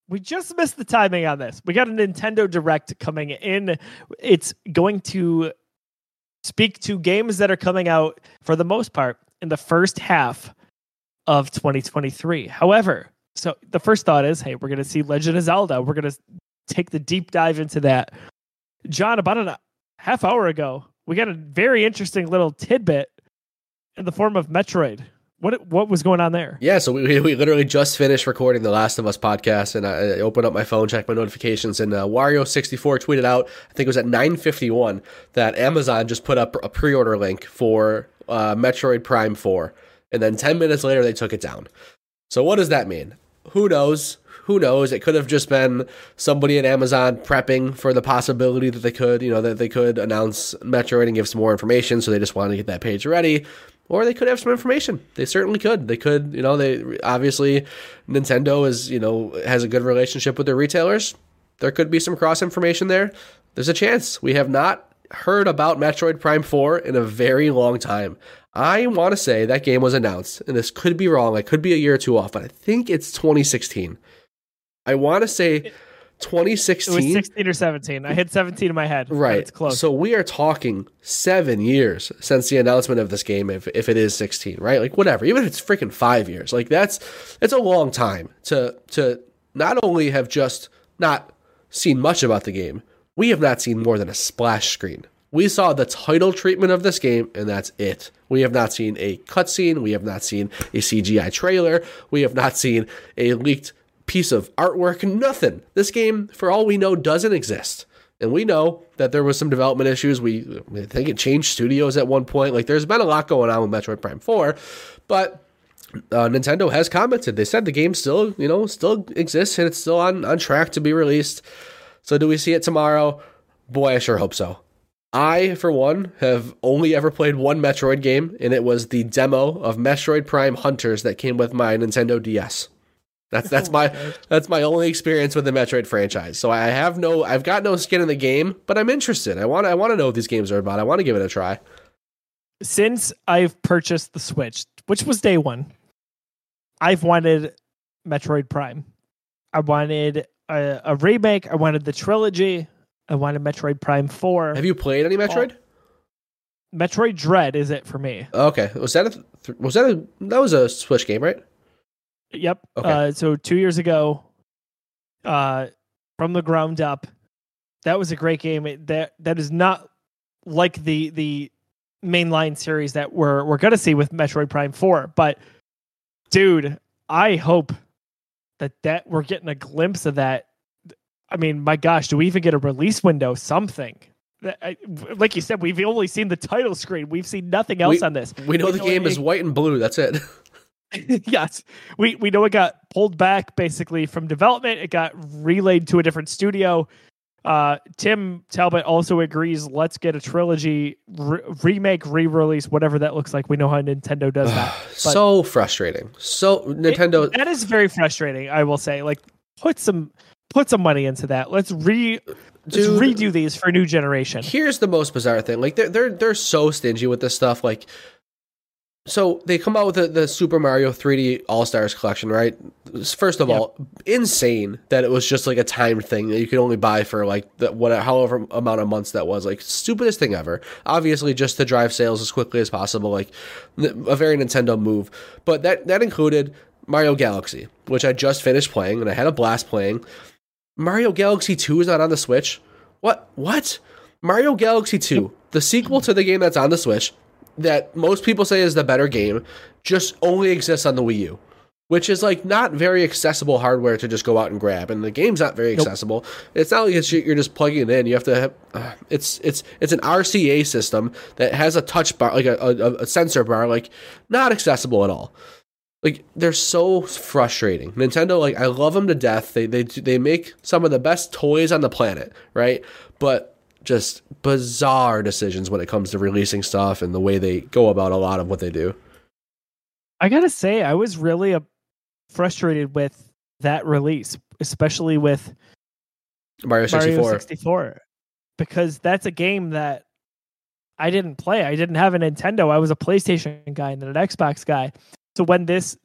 Speaker 1: we just missed the timing on this. We got a Nintendo Direct coming in. It's going to speak to games that are coming out for the most part in the first half of 2023. However, so the first thought is, hey, we're going to see Legend of Zelda. We're going to take the deep dive into that. John, about a half hour ago, we got a very interesting little tidbit in the form of Metroid. What what was going on there?
Speaker 2: Yeah, so we, we literally just finished recording the Last of Us podcast, and I, opened up my phone, checked my notifications, and uh, Wario64 tweeted out, I think it was at 9:51, that Amazon just put up a pre-order link for uh, Metroid Prime 4, and then 10 minutes later they took it down. So what does that mean? Who knows? Who knows? It could have just been somebody at Amazon prepping for the possibility that they could, you know, that they could announce Metroid and give some more information. So they just wanted to get that page ready or they could have some information. They certainly could. They could, you know, they obviously Nintendo is, you know, has a good relationship with their retailers. There could be some cross information there. There's a chance. We have not heard about Metroid Prime 4 in a very long time. I want to say that game was announced, and this could be wrong. I could be a year or two off, but I think it's 2016. I want to say 2016.
Speaker 1: It was 16 or 17. I hit 17 in my head.
Speaker 2: Right.
Speaker 1: It's close.
Speaker 2: So we are talking seven years since the announcement of this game, if, if it is 16, right? Like whatever, even if it's freaking five years, like that's it's a long time to to not only have just not seen much about the game, we have not seen more than a splash screen. We saw the title treatment of this game, and that's it. We have not seen a cutscene. We have not seen a CGI trailer. We have not seen a leaked piece of artwork, nothing. This game, for all we know, doesn't exist. And we know that there was some development issues. We I think it changed studios at one point. Like there's been a lot going on with Metroid Prime 4, but uh, Nintendo has commented. They said the game still, you know, still exists and it's still on on track to be released. So do we see it tomorrow? Boy, I sure hope so. I, for one, have only ever played one Metroid game, and it was the demo of Metroid Prime Hunters that came with my Nintendo DS. That's oh that's oh my, that's my only experience with the Metroid franchise. So I have no I've got no skin in the game, but I'm interested. I want I want to know what these games are about. I want to give it a try.
Speaker 1: Since I've purchased the Switch, which was day 1, I've wanted Metroid Prime. I wanted a, a remake, I wanted the trilogy, I wanted Metroid Prime 4.
Speaker 2: Have you played any Metroid?
Speaker 1: Oh, Metroid Dread is it for me.
Speaker 2: Okay. Was that a was that a that was a Switch game, right?
Speaker 1: Yep. Okay. Uh, so two years ago, uh, from the ground up, that was a great game. It, that that is not like the the mainline series that we're we're gonna see with Metroid Prime Four. But dude, I hope that that we're getting a glimpse of that. I mean, my gosh, do we even get a release window? Something. I, like you said, we've only seen the title screen. We've seen nothing else
Speaker 2: we,
Speaker 1: on this.
Speaker 2: We know we the game is white and blue. That's it.
Speaker 1: yes, we we know it got pulled back basically from development. It got relayed to a different studio. Uh, Tim Talbot also agrees. Let's get a trilogy re- remake, re-release, whatever that looks like. We know how Nintendo does that.
Speaker 2: so frustrating. So Nintendo.
Speaker 1: It, that is very frustrating. I will say, like, put some put some money into that. Let's re Dude, let's redo these for a new generation.
Speaker 2: Here's the most bizarre thing. Like they're they're they're so stingy with this stuff. Like so they come out with the, the Super Mario 3D All Stars collection, right? First of yep. all, insane that it was just like a timed thing that you could only buy for like the, whatever, however amount of months that was. Like stupidest thing ever. Obviously, just to drive sales as quickly as possible. Like a very Nintendo move. But that that included Mario Galaxy, which I just finished playing and I had a blast playing. Mario Galaxy 2 is not on the Switch. What? What? Mario Galaxy 2, the sequel to the game that's on the Switch, that most people say is the better game just only exists on the Wii U, which is like not very accessible hardware to just go out and grab. And the game's not very accessible. It's not like it's, you're just plugging it in. You have to. Have, uh, it's it's it's an RCA system that has a touch bar, like a, a, a sensor bar, like not accessible at all. Like they're so frustrating. Nintendo, like I love them to death. They they they make some of the best toys on the planet, right? But just bizarre decisions when it comes to releasing stuff and the way they go about a lot of what they do.
Speaker 1: I gotta say, I was really uh, frustrated with that release, especially with
Speaker 2: Mario 64.
Speaker 1: Mario 64, because that's a game that I didn't play. I didn't have a Nintendo. I was a PlayStation guy and then an Xbox guy. So when this,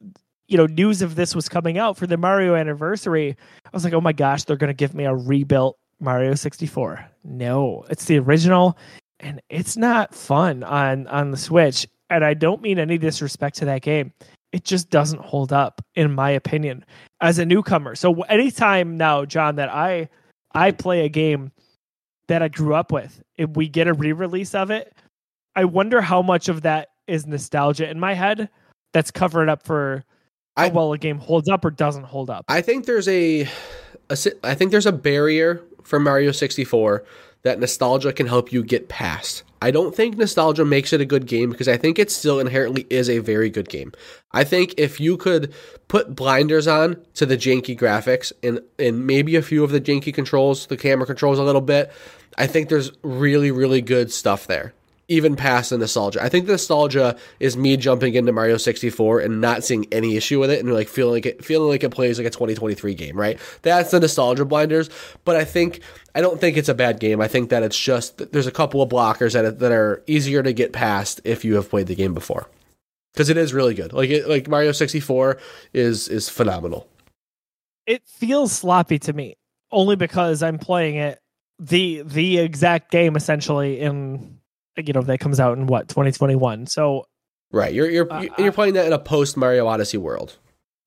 Speaker 1: you know, news of this was coming out for the Mario anniversary, I was like, oh my gosh, they're gonna give me a rebuilt Mario 64. No, it's the original and it's not fun on on the Switch. And I don't mean any disrespect to that game. It just doesn't hold up in my opinion as a newcomer. So anytime now, John, that I I play a game that I grew up with, if we get a re-release of it, I wonder how much of that is nostalgia in my head that's covering up for how
Speaker 2: I-
Speaker 1: well a game holds up or doesn't hold up.
Speaker 2: I think there's a, a I think there's a barrier for Mario 64 that nostalgia can help you get past. I don't think nostalgia makes it a good game because I think it still inherently is a very good game. I think if you could put blinders on to the janky graphics and and maybe a few of the janky controls, the camera controls a little bit, I think there's really really good stuff there. Even past the nostalgia. I think the nostalgia is me jumping into Mario 64 and not seeing any issue with it and like feeling like it feeling like it plays like a 2023 game, right? That's the nostalgia blinders. But I think I don't think it's a bad game. I think that it's just there's a couple of blockers that that are easier to get past if you have played the game before. Cuz it is really good. Like it, like Mario 64 is is phenomenal.
Speaker 1: it feels sloppy to me only because I'm playing it the the exact game essentially in you know that comes out in what 2021. So
Speaker 2: Right. You're you're
Speaker 1: Uh,
Speaker 2: you're playing that in a post Mario Odyssey world.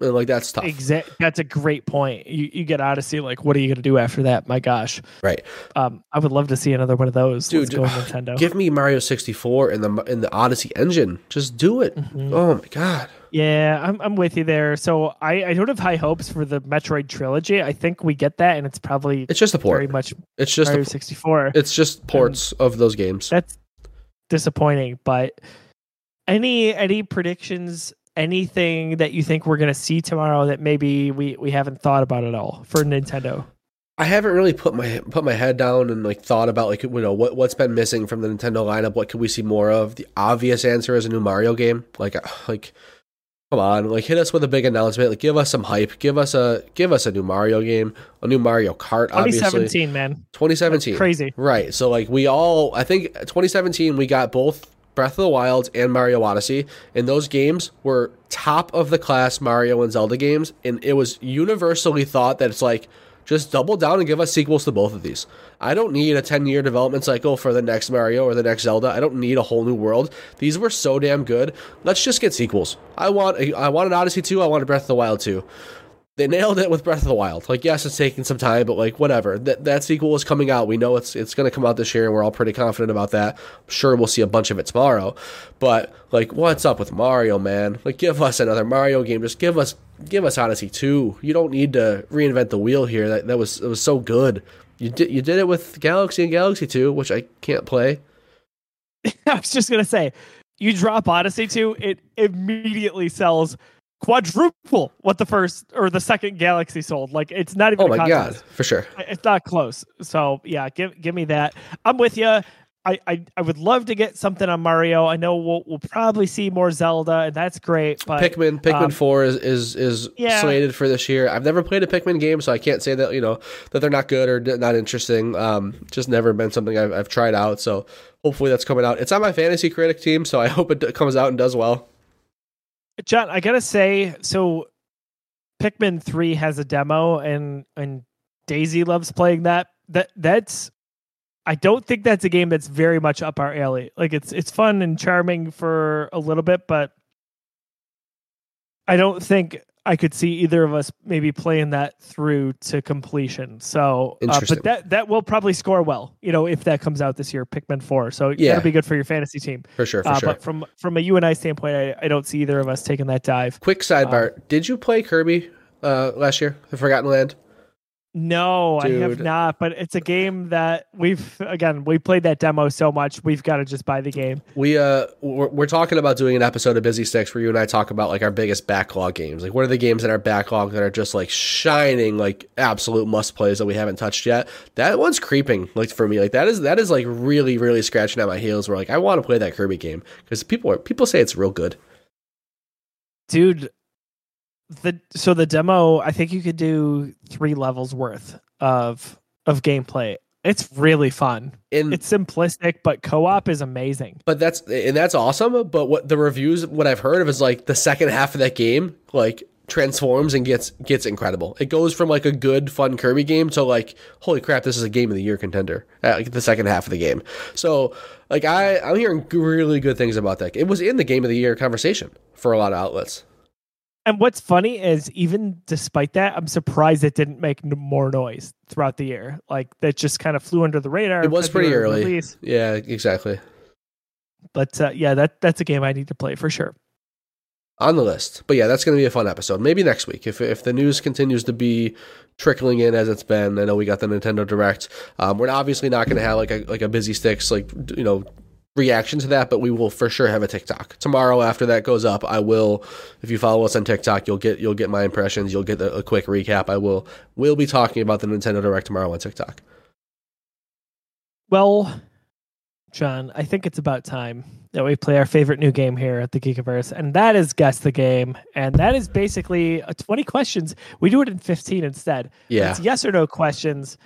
Speaker 2: And like that's tough.
Speaker 1: exact that's a great point. You you get Odyssey like what are you going to do after that? My gosh.
Speaker 2: Right.
Speaker 1: Um I would love to see another one of those.
Speaker 2: Dude,
Speaker 1: Nintendo.
Speaker 2: Give me Mario 64 in the in the Odyssey engine. Just do it.
Speaker 1: Mhm.
Speaker 2: Oh my god.
Speaker 1: Yeah, I'm I'm with you there. So I I don't have high hopes for the Metroid trilogy. I think we get that and it's probably
Speaker 2: It's just a port.
Speaker 1: very much
Speaker 2: It's just
Speaker 1: Mario
Speaker 2: a,
Speaker 1: 64.
Speaker 2: it's just ports of those games.
Speaker 1: that's disappointing but any any predictions anything that you think we're to see tomorrow that maybe we we haven't thought about at all for nintendo
Speaker 2: I haven't really put my put my head down and like thought about like you know what what's been missing from the Nintendo lineup. What could we see more of? The obvious answer is a new Mario game. Like uh, like come on, like hit us with a big announcement. Like give us some hype. Give us a give us a new Mario game, a new Mario Kart. Obviously,
Speaker 1: 2017 man
Speaker 2: 2017.
Speaker 1: crazy
Speaker 2: Right. So like we all I think 2017 we got both Breath of the Wild and Mario Odyssey and those games were top of the class Mario and Zelda games and it was universally thought that it's like just double down and give us sequels to both of these. I don't need a 10 year development cycle for the next Mario or the next Zelda. I don't need a whole new world. These were so damn good. Let's just get sequels. I want a, I want an Odyssey 2, I want a Breath of the Wild 2 they nailed it with Breath of the Wild. Like, yes, it's taking some time, but like, whatever. That that sequel is coming out. We know it's it's going to come out this year, and we're all pretty confident about that. I'm sure we'll see a bunch of it tomorrow. But like, what's up with Mario, man? Like, give us another Mario game. Just give us give us Odyssey two. You don't need to reinvent the wheel here. That that was it was so good. You did you did it with Galaxy and Galaxy two, which I can't play.
Speaker 1: i was just to say you drop odyssey 2 it immediately sells quadruple what the first or the second galaxy sold like it's not even
Speaker 2: Oh my
Speaker 1: contest.
Speaker 2: god, for sure.
Speaker 1: It's not close. So yeah, give give me that. I'm with you. I, I, I would love to get something on Mario. I know we'll we'll probably see more Zelda, and that's great. But
Speaker 2: Pikmin, Pikmin
Speaker 1: um,
Speaker 2: Four is is is
Speaker 1: yeah.
Speaker 2: slated for this year. I've never played a Pikmin game, so I can't say that you know that they're not good or not interesting. Um, just never been something I've, I've tried out. So hopefully that's coming out. It's on my fantasy critic team, so I hope it comes out and does well.
Speaker 1: John, I gotta say, so Pikmin three has a demo, and and Daisy loves playing that. That that's. I don't think that's a game that's very much up our alley. Like it's it's fun and charming for a little bit, but I don't think I could see either of us maybe playing that through to completion. So, uh, but that that will probably score well, you know, if that comes out this year, Pikmin four. So
Speaker 2: Yeah.
Speaker 1: that'll be good for your fantasy team.
Speaker 2: For sure, for
Speaker 1: Uh,
Speaker 2: sure.
Speaker 1: But from from a you and I standpoint, I, I don't see either of us taking that dive.
Speaker 2: Quick sidebar:
Speaker 1: Um,
Speaker 2: Did you play Kirby uh, last year, The Forgotten Land?
Speaker 1: No, I have not. But it's a game that we've again we played that demo so much we've got to just buy the game.
Speaker 2: We uh we're, we're talking about doing an episode of Busy Sticks where you and I talk about like our biggest backlog games. Like what are the games in our backlog that are just like shining like absolute must plays that we haven't touched yet? That one's creeping like for me. Like that is that is like really really scratching at my heels. Where like I want to play that Kirby game because people are people say it's real good.
Speaker 1: dude the so the demo i think you could do three levels worth of of gameplay it's really fun
Speaker 2: And
Speaker 1: it's simplistic but co-op is amazing
Speaker 2: but that's and that's awesome. But what the reviews what I've heard of is like the second half of that game like transforms and gets gets incredible. It goes from like a good fun Kirby game to like holy crap, this is a game of the year contender. At like the second half of the game. So like I I'm hearing really good things about that. It was in the game of the year conversation for a lot of outlets.
Speaker 1: And what's funny is even despite that i'm surprised it didn't make n- more noise throughout the year like that just kind of flew under the radar
Speaker 2: It was pretty early.
Speaker 1: release.
Speaker 2: Yeah, exactly.
Speaker 1: but uh, yeah that that's a game i need to play for sure
Speaker 2: on the list. But yeah, that's going to be a fun episode. Maybe next week if if the news continues to be trickling in as it's been. I know we got the Nintendo Direct. Um, we're obviously not going to have like a like a busy sticks like you know reaction to that, but we will for sure have a TikTok tomorrow. After that goes up, I will. If you follow us on TikTok, you'll get you'll get my impressions. You'll get a, a quick recap. I will We'll be talking about the Nintendo Direct tomorrow on TikTok.
Speaker 1: Well, John, I think it's about time that we play our favorite new game here at the Geekiverse, and that is Guess the Game. And that is basically a 20 questions. We do it in 15 instead.
Speaker 2: Yeah.
Speaker 1: It's yes or no questions.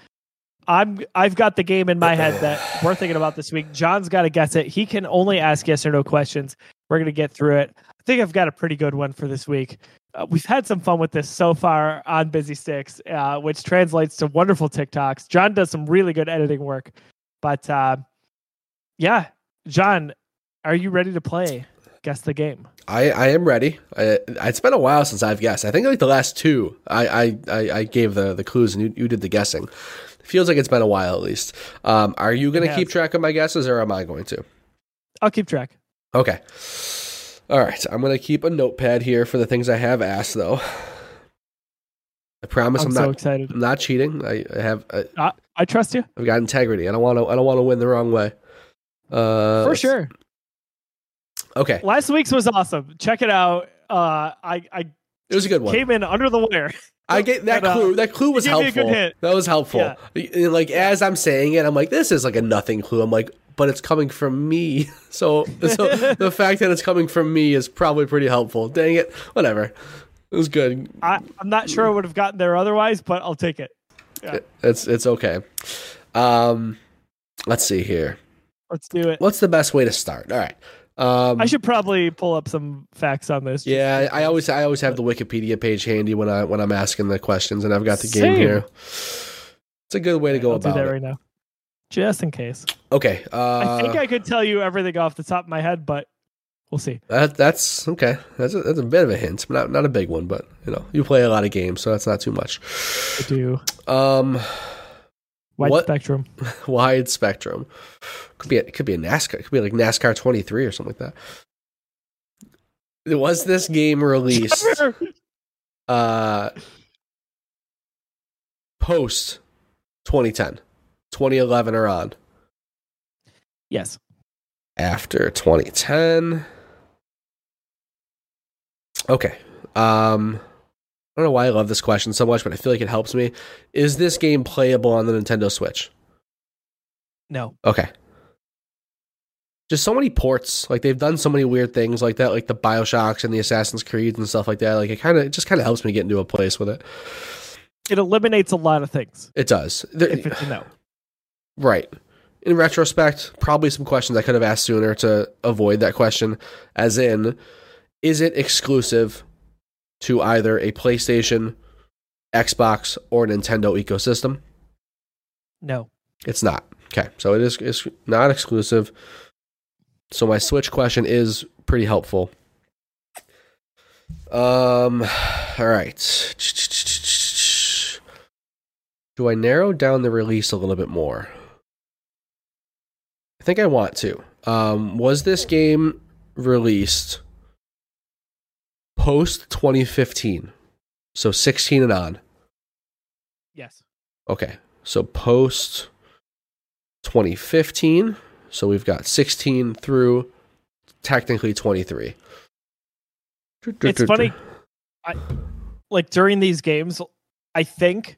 Speaker 1: I'm I've got the game in my head that we're thinking about this week. John's got to guess it. He can only ask yes or no questions. We're gonna get through it. I think I've got a pretty good one for this week. Uh, we've had some fun with this so far on Busy Sticks, uh, which translates to wonderful TikToks. John does some really good editing work, but uh, yeah, John, are you ready to play? Guess the game.
Speaker 2: I, I am ready. I, it's been a while since I've guessed. I think like the last two, I I, I, gave the, the clues and you, you did the guessing. Feels like it's been a while at least. Um, are you going to keep track of my guesses or am I going to?
Speaker 1: I'll keep track.
Speaker 2: Okay. All right. I'm going to keep a notepad here for the things I have asked, though. I promise
Speaker 1: I'm
Speaker 2: I'm,
Speaker 1: so excited.
Speaker 2: I'm not cheating. I, I have. I,
Speaker 1: I, I trust you
Speaker 2: I've got integrity. I don't want to. I don't want to win the wrong way. Uh,
Speaker 1: for sure.
Speaker 2: Okay,
Speaker 1: Last week's was awesome. Check it out. Uh, I I
Speaker 2: it was a good one.
Speaker 1: came in under the wire.
Speaker 2: I get that
Speaker 1: But, uh,
Speaker 2: clue. That clue was
Speaker 1: gave me a good
Speaker 2: helpful. That was helpful.
Speaker 1: Yeah.
Speaker 2: Like as I'm saying it, I'm like, this is like a nothing clue. I'm like, but it's coming from me. So, so the fact that it's coming from me is probably pretty helpful. Dang it. Whatever. It was good.
Speaker 1: I, I'm not sure I would have gotten there otherwise, but I'll take it. Yeah.
Speaker 2: It's it's okay. Um, let's see here.
Speaker 1: Let's do it.
Speaker 2: What's the best way to start? All right. Um,
Speaker 1: I should probably pull up some facts on this.
Speaker 2: Yeah, I always I always have the Wikipedia page handy when I when I'm asking the questions, and I've got the game here. It's a good way to go
Speaker 1: I'll do that
Speaker 2: it.
Speaker 1: right now, just in case.
Speaker 2: Okay, uh,
Speaker 1: I think I could tell you everything off the top of my head, but we'll see.
Speaker 2: that, that's okay. That's a, that's a bit of a hint, not not a big one, but you know you play a lot of games, so that's not too much.
Speaker 1: I do
Speaker 2: Um,
Speaker 1: wide
Speaker 2: What-
Speaker 1: spectrum.
Speaker 2: wide spectrum could be a, it could be a NASCAR, it could be like NASCAR 23 or something like that. Was this game released uh post 2010, 2011 or on?
Speaker 1: yes.
Speaker 2: after 2010. Okay. Um I don't know why I love this question so much, but I feel like it helps me. Is this game playable on the Nintendo Switch?
Speaker 1: No.
Speaker 2: Okay. Just so many ports. Like they've done so many weird things like that, like the Bioshocks and the Assassin's Creeds and stuff like that. Like it kind of it just kind of helps me get into a place with it.
Speaker 1: It eliminates a lot of things
Speaker 2: It does. There-
Speaker 1: if it's a no.
Speaker 2: Right. In retrospect, probably some questions I could have asked sooner to avoid that question. As in, is it exclusive to either a PlayStation, Xbox, or Nintendo ecosystem?
Speaker 1: No.
Speaker 2: It's not. Okay, so it is it's not exclusive. So my Switch question is pretty helpful. Um, all right. Do I narrow down the release a little bit more? I think I want to. Um, was this game released post 2015? So 16 and on.
Speaker 1: Yes.
Speaker 2: Okay. So post 2015. So we've got 16 through technically 23.
Speaker 1: It's funny. I like during these games, I think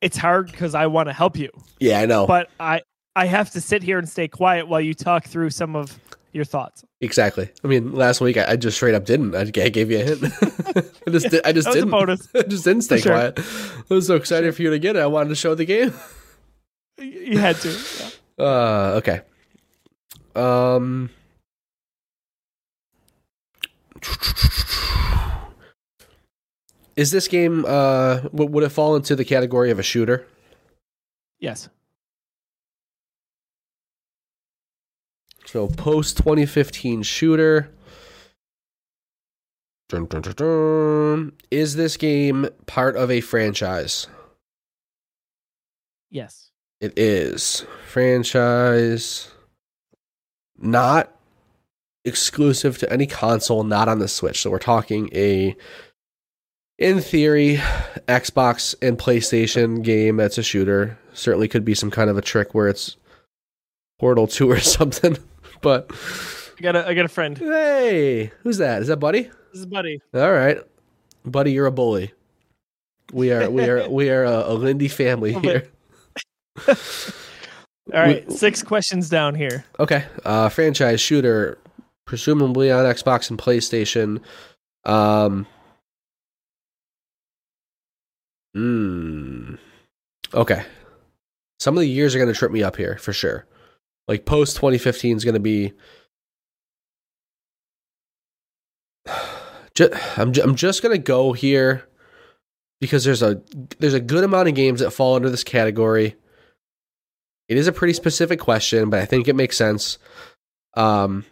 Speaker 1: it's hard because I want to help you,
Speaker 2: Yeah, I know.
Speaker 1: but I I have to sit here and stay quiet while you talk through some of your thoughts.
Speaker 2: exactly. I mean, last week I, I just straight up didn't. I gave you a hint. I just did, I just
Speaker 1: That was a
Speaker 2: didn't.
Speaker 1: bonus.
Speaker 2: I just didn't stay
Speaker 1: sure.
Speaker 2: quiet. I was so excited for you to get it. I wanted to show the game.
Speaker 1: You had to. yeah.
Speaker 2: Uh, okay. Um. Is this game uh would it fall into the category of a shooter?
Speaker 1: Yes.
Speaker 2: So post 2015 shooter. Dun, dun, dun. Is this game part of a franchise?
Speaker 1: Yes.
Speaker 2: It is franchise. Not exclusive to any console not on the Switch. So we're talking a in theory Xbox and PlayStation game that's a shooter. Certainly could be some kind of a trick where it's Portal 2 or something. But
Speaker 1: I got a I got a friend.
Speaker 2: hey, who's that? Is that Buddy?
Speaker 1: This is Buddy.
Speaker 2: All right. Buddy, you're a bully. We are we are we are a, a Lindy family here.
Speaker 1: All right, six questions down here.
Speaker 2: Okay. Uh franchise shooter, presumably on Xbox and PlayStation. Um mm, Okay. Some of the years are gonna trip me up here for sure. Like post 2015 is gonna be Ju- I'm I'm just gonna go here because there's a there's a good amount of games that fall under this category. It is a pretty specific question, but I think it makes sense. Um,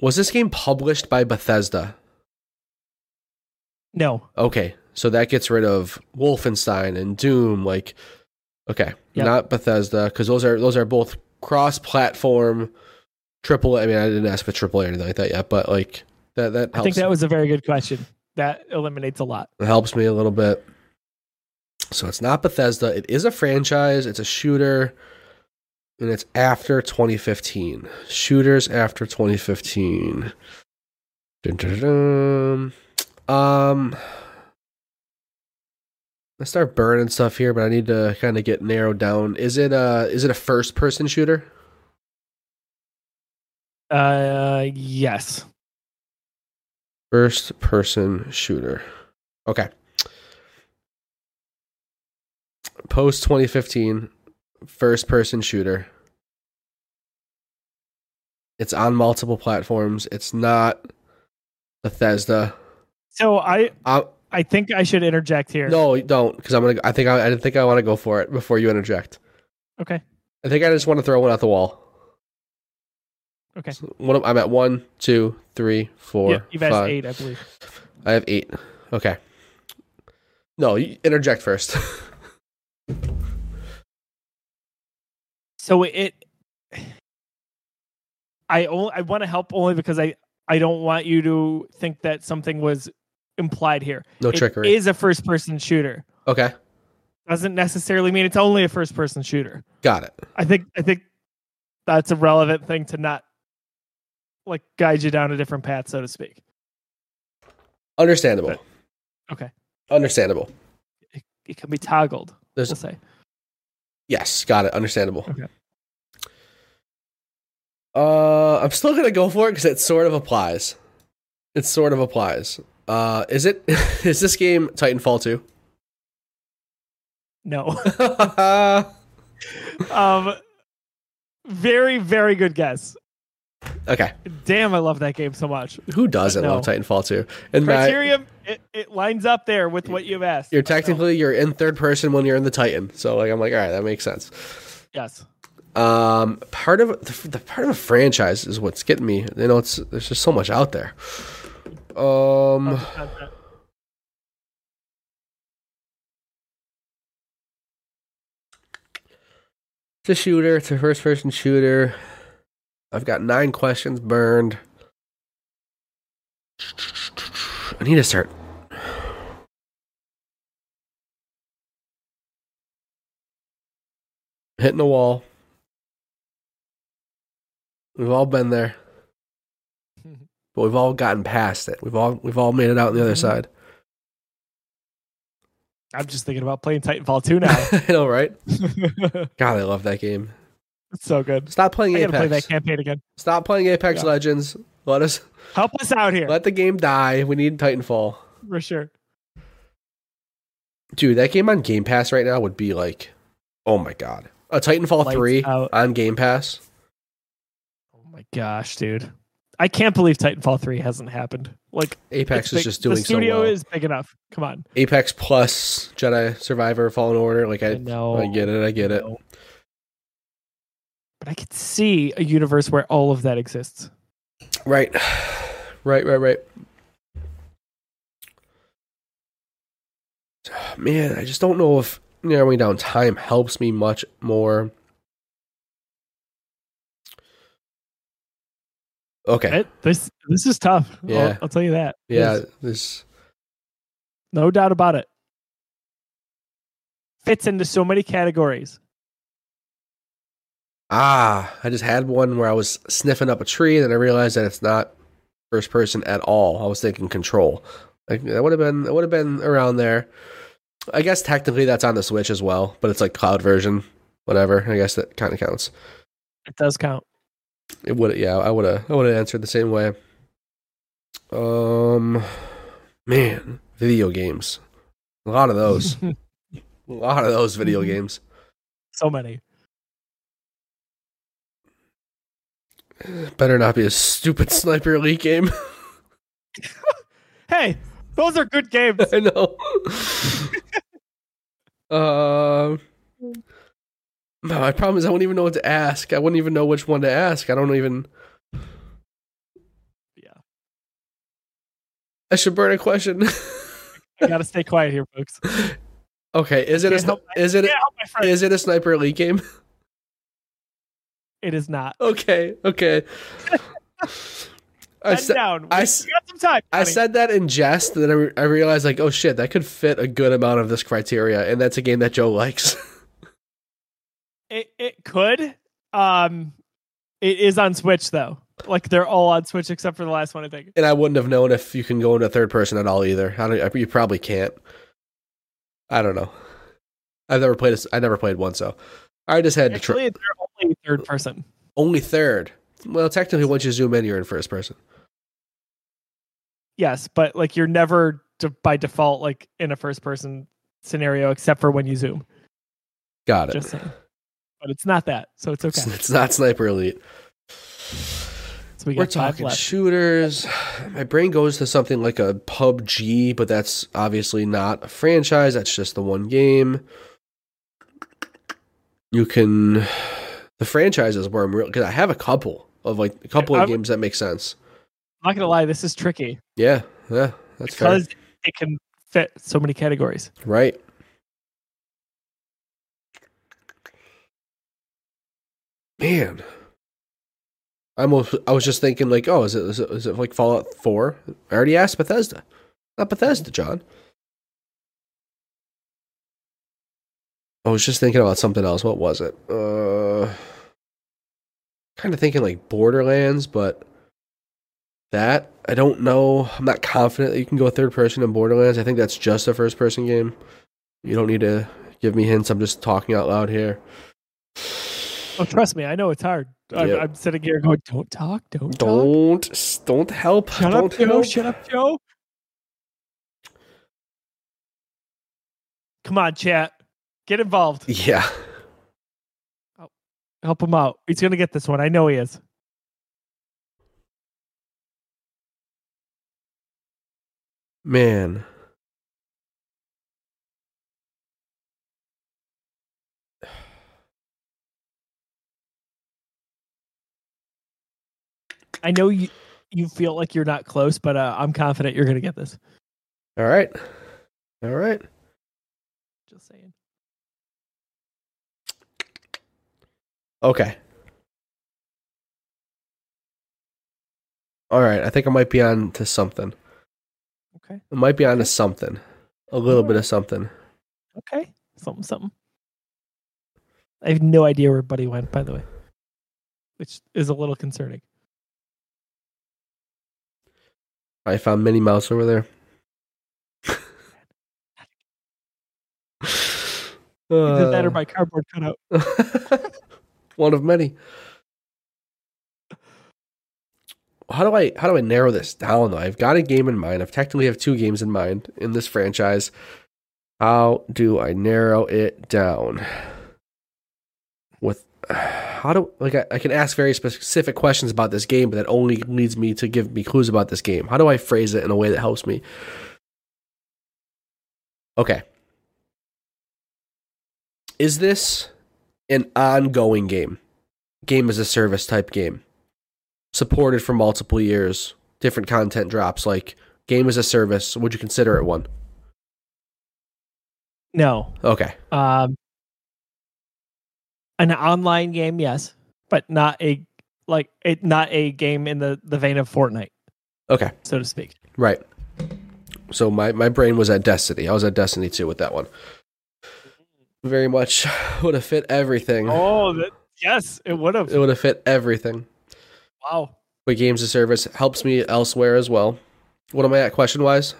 Speaker 2: was this game published by Bethesda?
Speaker 1: No.
Speaker 2: Okay, so that gets rid of Wolfenstein and Doom. Like, okay,
Speaker 1: Yep.
Speaker 2: not Bethesda because those are those are both cross-platform. Triple. I mean, I didn't ask for triple A or anything like that yet, but like that that helps.
Speaker 1: I think that was a very good question. That eliminates a lot.
Speaker 2: It helps me a little bit. So it's not Bethesda. It is a franchise. It's a shooter, and it's after 2015. Shooters after 2015. Dun, dun, dun. Um, I start burning stuff here, but I need to kind of get narrowed down. Is it uh is it a first person shooter?
Speaker 1: Uh, yes.
Speaker 2: First person shooter. Okay. Post 2015, first person shooter. It's on multiple platforms. It's not Bethesda.
Speaker 1: So I
Speaker 2: Uh,
Speaker 1: I think I should interject here.
Speaker 2: no, don't, because I'm gonna. I think I, I think I want to go for it before you interject.
Speaker 1: Okay.
Speaker 2: I think I just want to throw one out the wall.
Speaker 1: Okay.
Speaker 2: So one, I'm at one, two, three, four,
Speaker 1: Yeah, you've asked
Speaker 2: five.
Speaker 1: eight, I believe.
Speaker 2: I have eight. Okay. No, you interject first.
Speaker 1: So it I only I want to help only because I I don't want you to think that something was implied here.
Speaker 2: no
Speaker 1: It
Speaker 2: trickery.
Speaker 1: is a first person shooter.
Speaker 2: okay,
Speaker 1: Doesn't necessarily mean it's only a first person shooter.
Speaker 2: got it.
Speaker 1: I think I think that's a relevant thing to not like guide you down a different path, so to speak.
Speaker 2: Understandable.
Speaker 1: Okay.
Speaker 2: Understandable.
Speaker 1: It can be toggled.
Speaker 2: There's
Speaker 1: We'll say.
Speaker 2: yes, got it. Understandable.
Speaker 1: Okay.
Speaker 2: Uh, I'm still gonna go for it because it sort of applies. It sort of applies. Uh, is it? Is this game Titanfall two?
Speaker 1: No. um very, very good guess.
Speaker 2: okay.
Speaker 1: Damn, I love that game so much.
Speaker 2: Who doesn't
Speaker 1: No.
Speaker 2: love Titanfall two? And Matt,
Speaker 1: Criterion, it, it lines up there with what you've asked.
Speaker 2: you're
Speaker 1: no.
Speaker 2: technically you're in third person when you're in the Titan. So like I'm like, all right, that makes sense.
Speaker 1: yes.
Speaker 2: Um, part of the, the part of a franchise is what's getting me. You know, it's there's just so much out there. Um, it's a shooter. It's a first person shooter. I've got nine questions burned. I need to start. Hitting the wall. We've all been there, but we've all gotten past it. We've all we've all made it out on the other
Speaker 1: Mhm.
Speaker 2: side.
Speaker 1: I'm just thinking about playing Titanfall 2 now.
Speaker 2: I know, right? God, I love that game.
Speaker 1: so good.
Speaker 2: Stop playing
Speaker 1: I gotta play that
Speaker 2: Apex.
Speaker 1: campaign again.
Speaker 2: Stop playing Apex
Speaker 1: Yeah.
Speaker 2: Legends. Let us
Speaker 1: Help us out here
Speaker 2: let the game die. We need Titanfall.
Speaker 1: for sure.
Speaker 2: Dude, that game on Game Pass right now would be like, oh my god, a Titanfall
Speaker 1: Lights
Speaker 2: three
Speaker 1: out.
Speaker 2: on Game Pass.
Speaker 1: Oh my gosh, dude. I can't believe Titanfall 3 hasn't happened. Like
Speaker 2: Apex is
Speaker 1: big-
Speaker 2: just doing
Speaker 1: the studio
Speaker 2: so well.
Speaker 1: is big enough. Come on.
Speaker 2: Apex plus Jedi Survivor Fallen Order. Like I,
Speaker 1: I know.
Speaker 2: I get it. I get it.
Speaker 1: But I could see a universe where all of that exists.
Speaker 2: Right, right, right, right. Man, I just don't know if narrowing down time helps me much more. Okay.
Speaker 1: It, this this is tough. I'll- I'll, tell you that.
Speaker 2: yeah. This.
Speaker 1: no doubt about it. Fits into so many categories.
Speaker 2: Ah, I just had one where I was sniffing up a tree, and then I realized that it's not first person at all. I was thinking control. Like that would have been that would have been around there. I guess technically that's on the Switch as well, but it's like cloud version. Whatever. I guess that kind of counts.
Speaker 1: It does count.
Speaker 2: It would. Yeah, I would have. I would have answered the same way. Um, man, video games. A lot of those. a lot of those video games.
Speaker 1: so many.
Speaker 2: Better not be a stupid sniper elite game.
Speaker 1: Hey, those are good games.
Speaker 2: I know. Um. My problem is I wouldn't even know what to ask. I wouldn't even know which one to ask. I don't even.
Speaker 1: Yeah.
Speaker 2: I should burn a question.
Speaker 1: I gotta stay quiet here, folks.
Speaker 2: okay, is it a
Speaker 1: Can't
Speaker 2: is it
Speaker 1: Can't help my friend.
Speaker 2: is it a sniper elite game?
Speaker 1: It is not.
Speaker 2: Okay, okay. I said
Speaker 1: down.
Speaker 2: I
Speaker 1: got some time.
Speaker 2: I said that in jest, and then I, re- I realized like, oh shit, that could fit a good amount of this criteria, and that's a game that Joe likes.
Speaker 1: It. It could. Um, it is on Switch though. Like they're all on Switch except for the last one. I think.
Speaker 2: and I wouldn't have known if you can go into third person at all either. I don't. You probably can't. I don't know. I've never played. A, I never played one, so I just had to try.
Speaker 1: Actually, they're only third person.
Speaker 2: Only third. Well, technically, once you zoom in, you're in first person.
Speaker 1: Yes, but like you're never de- by default like in a first person scenario except for when you zoom.
Speaker 2: Got it.
Speaker 1: Just saying. But it's not that, so it's okay.
Speaker 2: It's, it's not Sniper Elite.
Speaker 1: So we
Speaker 2: We're talking
Speaker 1: left.
Speaker 2: shooters. My brain goes to something like a PUBG, but that's obviously not a franchise. That's just the one game. You can the franchises where I'm real because I have a couple of like a couple of games that make sense.
Speaker 1: I'm not gonna lie, this is tricky
Speaker 2: Yeah, yeah, that's
Speaker 1: because it can fit so many categories.
Speaker 2: Right. Man, I almost I was just thinking like, oh, is it is it, is it like Fallout Four? I already asked Bethesda, not Bethesda, John. I was just thinking about something else. What was it? Uh, kind of thinking like Borderlands, but that I don't know. I'm not confident that you can go third person in Borderlands. I think that's just a first person game. You don't need to give me hints. I'm just talking out loud here.
Speaker 1: Oh, trust me, I know it's hard. I'm,
Speaker 2: Yep.
Speaker 1: I'm sitting here going, "Don't talk, don't, talk."
Speaker 2: Don't s- don't help.
Speaker 1: Shut
Speaker 2: don't
Speaker 1: up, Joe.
Speaker 2: help.
Speaker 1: Shut up, Joe. Come on, chat. Get involved.
Speaker 2: Yeah.
Speaker 1: Help him out. He's gonna get this one. I know he is.
Speaker 2: Man.
Speaker 1: I know you. You feel like you're not close, but uh, I'm confident you're gonna get this.
Speaker 2: All right. All right.
Speaker 1: Just saying.
Speaker 2: Okay. All right. I think I might be on to something.
Speaker 1: Okay.
Speaker 2: I might be on to something. A little bit of something.
Speaker 1: Okay. Something. Something. I have no idea where Buddy went. By the way, which is a little concerning.
Speaker 2: I found Minnie Mouse over there.
Speaker 1: Either that or
Speaker 2: Uh,
Speaker 1: my cardboard cutout.
Speaker 2: One of many. How do I how do I narrow this down though? I've got a game in mind. I've technically have two games in mind in this franchise. How do I narrow it down? How do like I, I can ask very specific questions about this game, but that only leads me to give me clues about this game. How do I phrase it in a way that helps me? Okay. Is this an ongoing game? Game as a service type game. Supported for multiple years, different content drops like game as a service. Would you consider it one?
Speaker 1: No.
Speaker 2: Okay.
Speaker 1: Um, an online game, yes, but not a like it not a game in the the vein of Fortnite,
Speaker 2: Okay,
Speaker 1: so to speak.
Speaker 2: right. So my my brain was at Destiny. I was at Destiny 2 with that one. Very much would have fit everything.
Speaker 1: Oh, that, yes, it would have.
Speaker 2: It would have fit everything.
Speaker 1: Wow.
Speaker 2: But games of service helps me elsewhere as well. What am I at question wise?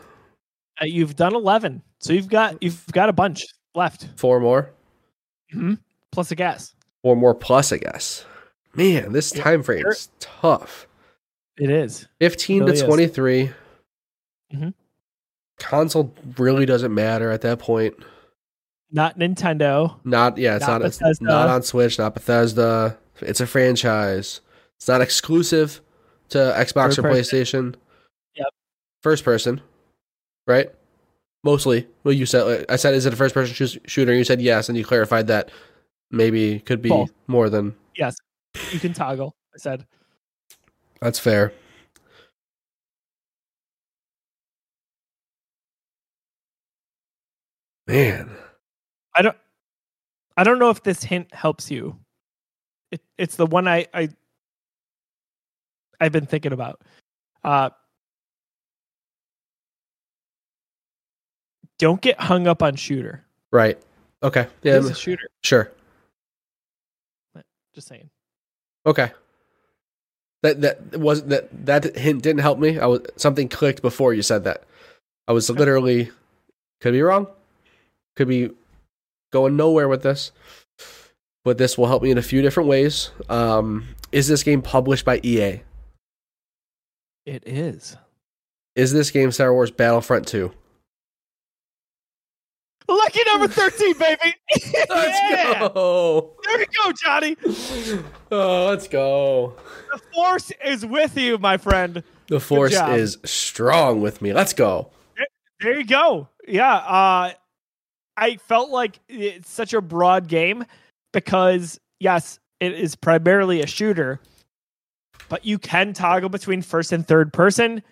Speaker 1: Uh, you've done 11. So you've got you've got a bunch left.
Speaker 2: Four more.
Speaker 1: hmm Plus a guess.
Speaker 2: Four more plus, a guess. Man, this
Speaker 1: Yeah,
Speaker 2: time frame
Speaker 1: sure.
Speaker 2: is tough.
Speaker 1: It is.
Speaker 2: 15
Speaker 1: Really
Speaker 2: to
Speaker 1: is.
Speaker 2: 23.
Speaker 1: Mhm.
Speaker 2: Console really doesn't matter at that point.
Speaker 1: Not Nintendo.
Speaker 2: Not yeah, it's
Speaker 1: Not
Speaker 2: not not on Switch, not Bethesda. It's a franchise. It's not exclusive to Xbox
Speaker 1: Third
Speaker 2: or
Speaker 1: person.
Speaker 2: PlayStation.
Speaker 1: Yep.
Speaker 2: First person, right? Mostly. Well, you said I said is it a first person shooter? You said yes, and you clarified that maybe could be
Speaker 1: Both.
Speaker 2: more than
Speaker 1: Yes. You can toggle. I said.
Speaker 2: that's fair. Man,
Speaker 1: I don't I don't know if this hint helps you. It, it's the one I, I I've been thinking about. Uh don't get hung up on shooter.
Speaker 2: right? Okay,
Speaker 1: Yeah, it's a shooter.
Speaker 2: sure.
Speaker 1: Just saying.
Speaker 2: Okay. That that was that that hint didn't help me. I was something clicked before you said that. I was literally could be wrong. Could be going nowhere with this. But this will help me in a few different ways. Um, is this game published by EA?
Speaker 1: It is.
Speaker 2: Is this game Star Wars Battlefront 2?
Speaker 1: Lucky number 13, baby. Let's yeah!
Speaker 2: go.
Speaker 1: There you go, Johnny.
Speaker 2: Oh, let's go.
Speaker 1: The force is with you, my friend.
Speaker 2: The force is strong with me. Let's go.
Speaker 1: There you go. Yeah. Uh, I felt like it's such a broad game because, yes, it is primarily a shooter, but you can toggle between first and third person.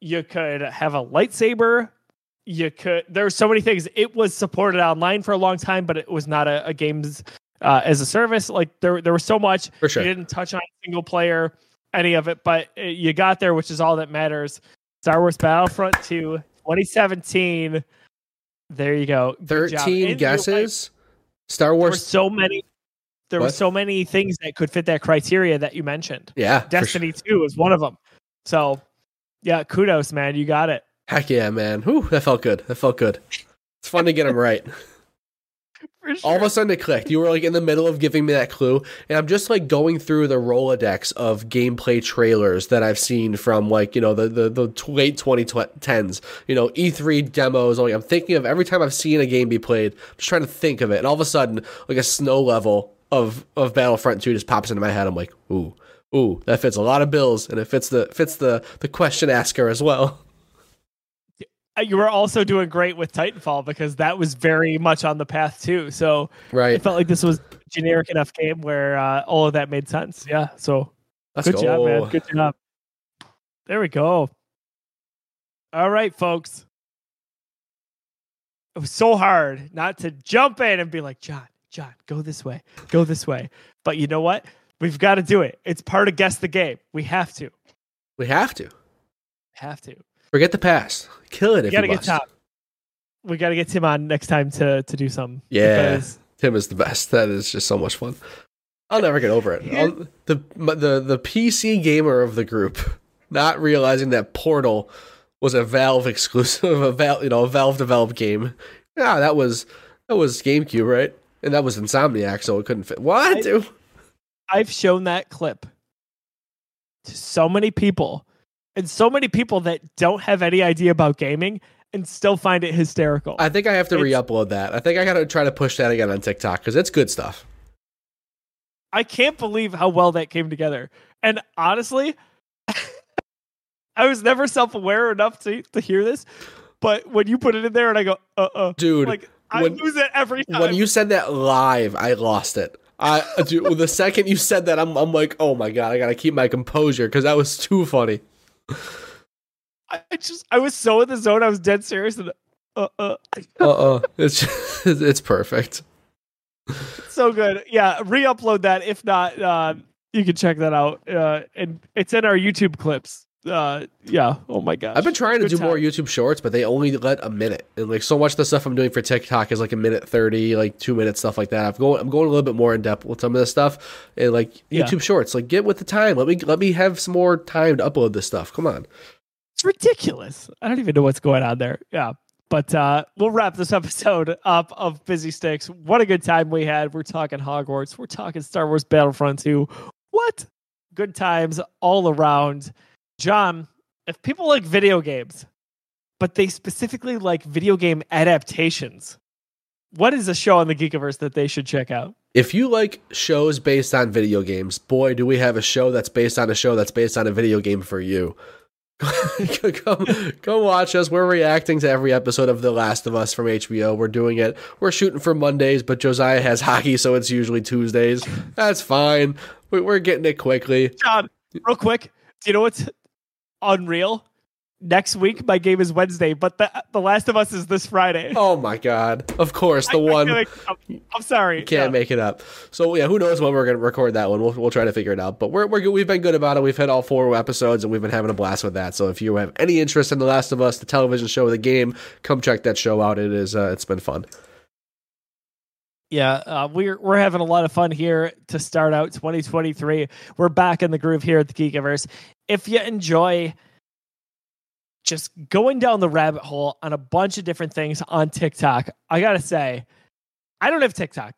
Speaker 1: You could have a lightsaber. You could, there there's so many things. It was supported online for a long time, but it was not a, a games uh, as a service. Like there, there was so much.
Speaker 2: For sure.
Speaker 1: You didn't touch on single player, any of it, but you got there, which is all that matters. Star Wars Battlefront 2, 2017. There you go. Good
Speaker 2: 13
Speaker 1: And you're right,
Speaker 2: guesses. Star
Speaker 1: There were
Speaker 2: Wars.
Speaker 1: so many. There were so many things that could fit that criteria that you mentioned.
Speaker 2: Yeah.
Speaker 1: Destiny 2 is one of them. So, yeah, kudos, man. You got it.
Speaker 2: Heck yeah, man. Whew, that felt good. That felt good. It's fun to get them right.
Speaker 1: For
Speaker 2: All of a sudden it clicked. You were like in the middle of giving me that clue, and I'm just like going through the Rolodex of gameplay trailers that I've seen from like, you know, the the, the late 2010s, you know, E3 demos. Like I'm thinking of every time I've seen a game be played, I'm just trying to think of it. And all of a sudden, like a snow level of of Battlefront 2 just pops into my head. I'm like, "Ooh, ooh, that fits a lot of bills and it fits the fits the the question asker as well."
Speaker 1: Uh, You were also doing great with Titanfall because that was very much on the path too. So
Speaker 2: Right.
Speaker 1: felt like this was generic enough game where uh, all of that made sense. Yeah. So
Speaker 2: Let's
Speaker 1: Good
Speaker 2: go.
Speaker 1: job, man. Good job. There we go. All right, folks. It was so hard not to jump in and be like, John, John, go this way, go this way. But you know what? We've got to do it. It's part of guess the game. We have to.
Speaker 2: We have to.
Speaker 1: Have to.
Speaker 2: Forget the past. Kill it
Speaker 1: We
Speaker 2: if
Speaker 1: got to
Speaker 2: you
Speaker 1: get
Speaker 2: must.
Speaker 1: Tom. We got to get Tim on next time to to do something.
Speaker 2: Yeah.
Speaker 1: Because
Speaker 2: Tim is the best. That is just so much fun. I'll never get over it. The the the PC gamer of the group, not realizing that Portal was a Valve exclusive, a Valve you know a Valve developed game. Yeah, that was that was GameCube, right? And that was Insomniac, so it couldn't fit. What,
Speaker 1: I-? I've shown that clip to so many people and so many people that don't have any idea about gaming and still find it hysterical.
Speaker 2: I think I have to
Speaker 1: It's-
Speaker 2: re-upload that. I think I got to try to push that again on TikTok because it's good stuff.
Speaker 1: I can't believe how well that came together. And honestly, I was never self-aware enough to to hear this, but when you put it in there and I go, uh, uh
Speaker 2: Dude,
Speaker 1: like I
Speaker 2: when-
Speaker 1: lose it every time.
Speaker 2: when you said that live, I lost it. I dude, the second you said that, I'm I'm like, oh my god, I gotta keep my composure because that was too funny.
Speaker 1: I just I was so in the zone. I was dead serious. And uh, uh,
Speaker 2: Uh uh it's it's perfect.
Speaker 1: so good. Yeah, re-upload that. If not, uh, you can check that out. Uh, and it's in our YouTube clips. Uh, yeah. Oh my gosh.
Speaker 2: I've been trying to
Speaker 1: Good
Speaker 2: do more. YouTube shorts, but they only let a minute. And like so much of the stuff I'm doing for TikTok is like a minute thirty, like two minutes, stuff like that. I'm going I'm going a little bit more in depth with some of this stuff. And like
Speaker 1: Yeah.
Speaker 2: YouTube shorts, like get with the time. Let me let me have some more time to upload this stuff. Come on.
Speaker 1: It's ridiculous. I don't even know what's going on there. Yeah. But uh, we'll wrap this episode up of Busy Sticks. What a good time we had. We're talking Hogwarts. We're talking Star Wars Battlefront 2. What? Good times all around. John, if people like video games, but they specifically like video game adaptations, what is a show on the Geekiverse that they should check out?
Speaker 2: If you like shows based on video games, boy, do we have a show that's based on a show that's based on a video game for you. come, come watch us. We're reacting to every episode of The Last of Us from HBO. We're doing it. We're shooting for Mondays, but Josiah has hockey, so it's usually Tuesdays. That's fine. We- We're getting it quickly.
Speaker 1: John, real quick, do you know what's unreal? Next week, my game is Wednesday, but the The Last of Us is this Friday.
Speaker 2: Oh my god! Of course, the
Speaker 1: I- I
Speaker 2: one
Speaker 1: feel I'm, I'm sorry.
Speaker 2: can't make it up. So yeah, who knows when we're gonna record that one? We'll we'll try to figure it out. But we're we're good. we've been good about it. We've had all four episodes and we've been having a blast with that. So if you have any interest in The Last of Us, the television show, of the game, come check that show out. It is uh, it's been fun.
Speaker 1: Yeah, uh, we're we're having a lot of fun here to start out 2023. We're back in the groove here at the Geekiverse. If you enjoy just going down the rabbit hole on a bunch of different things on TikTok, I gotta say, I don't have TikTok,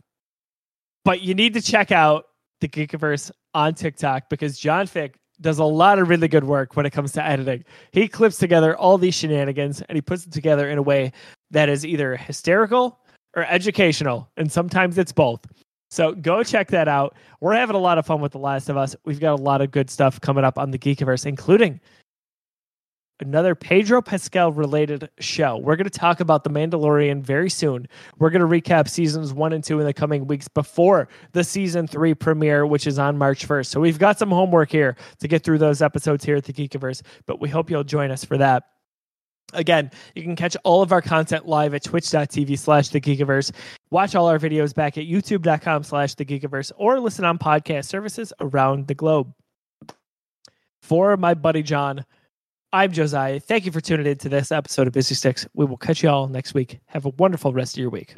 Speaker 1: but you need to check out the Geekiverse on TikTok because John Fick does a lot of really good work when it comes to editing. He clips together all these shenanigans and he puts it together in a way that is either hysterical or educational, and sometimes it's both. So go check that out. We're having a lot of fun with The Last of Us. We've got a lot of good stuff coming up on the Geekiverse, including another Pedro Pascal related show. We're going to talk about The Mandalorian very soon. We're going to recap seasons one and two in the coming weeks before the season three premiere, which is on March 1st. So we've got some homework here to get through those episodes here at the Geekiverse, but we hope you'll join us for that. Again, you can catch all of our content live at twitch.tv slash the Geekiverse. Watch all our videos back at youtube.com slash the Geekiverse or listen on podcast services around the globe. For my buddy John, I'm Josiah. Thank you for tuning in to this episode of Busy Sticks. We will catch you all next week. Have a wonderful rest of your week.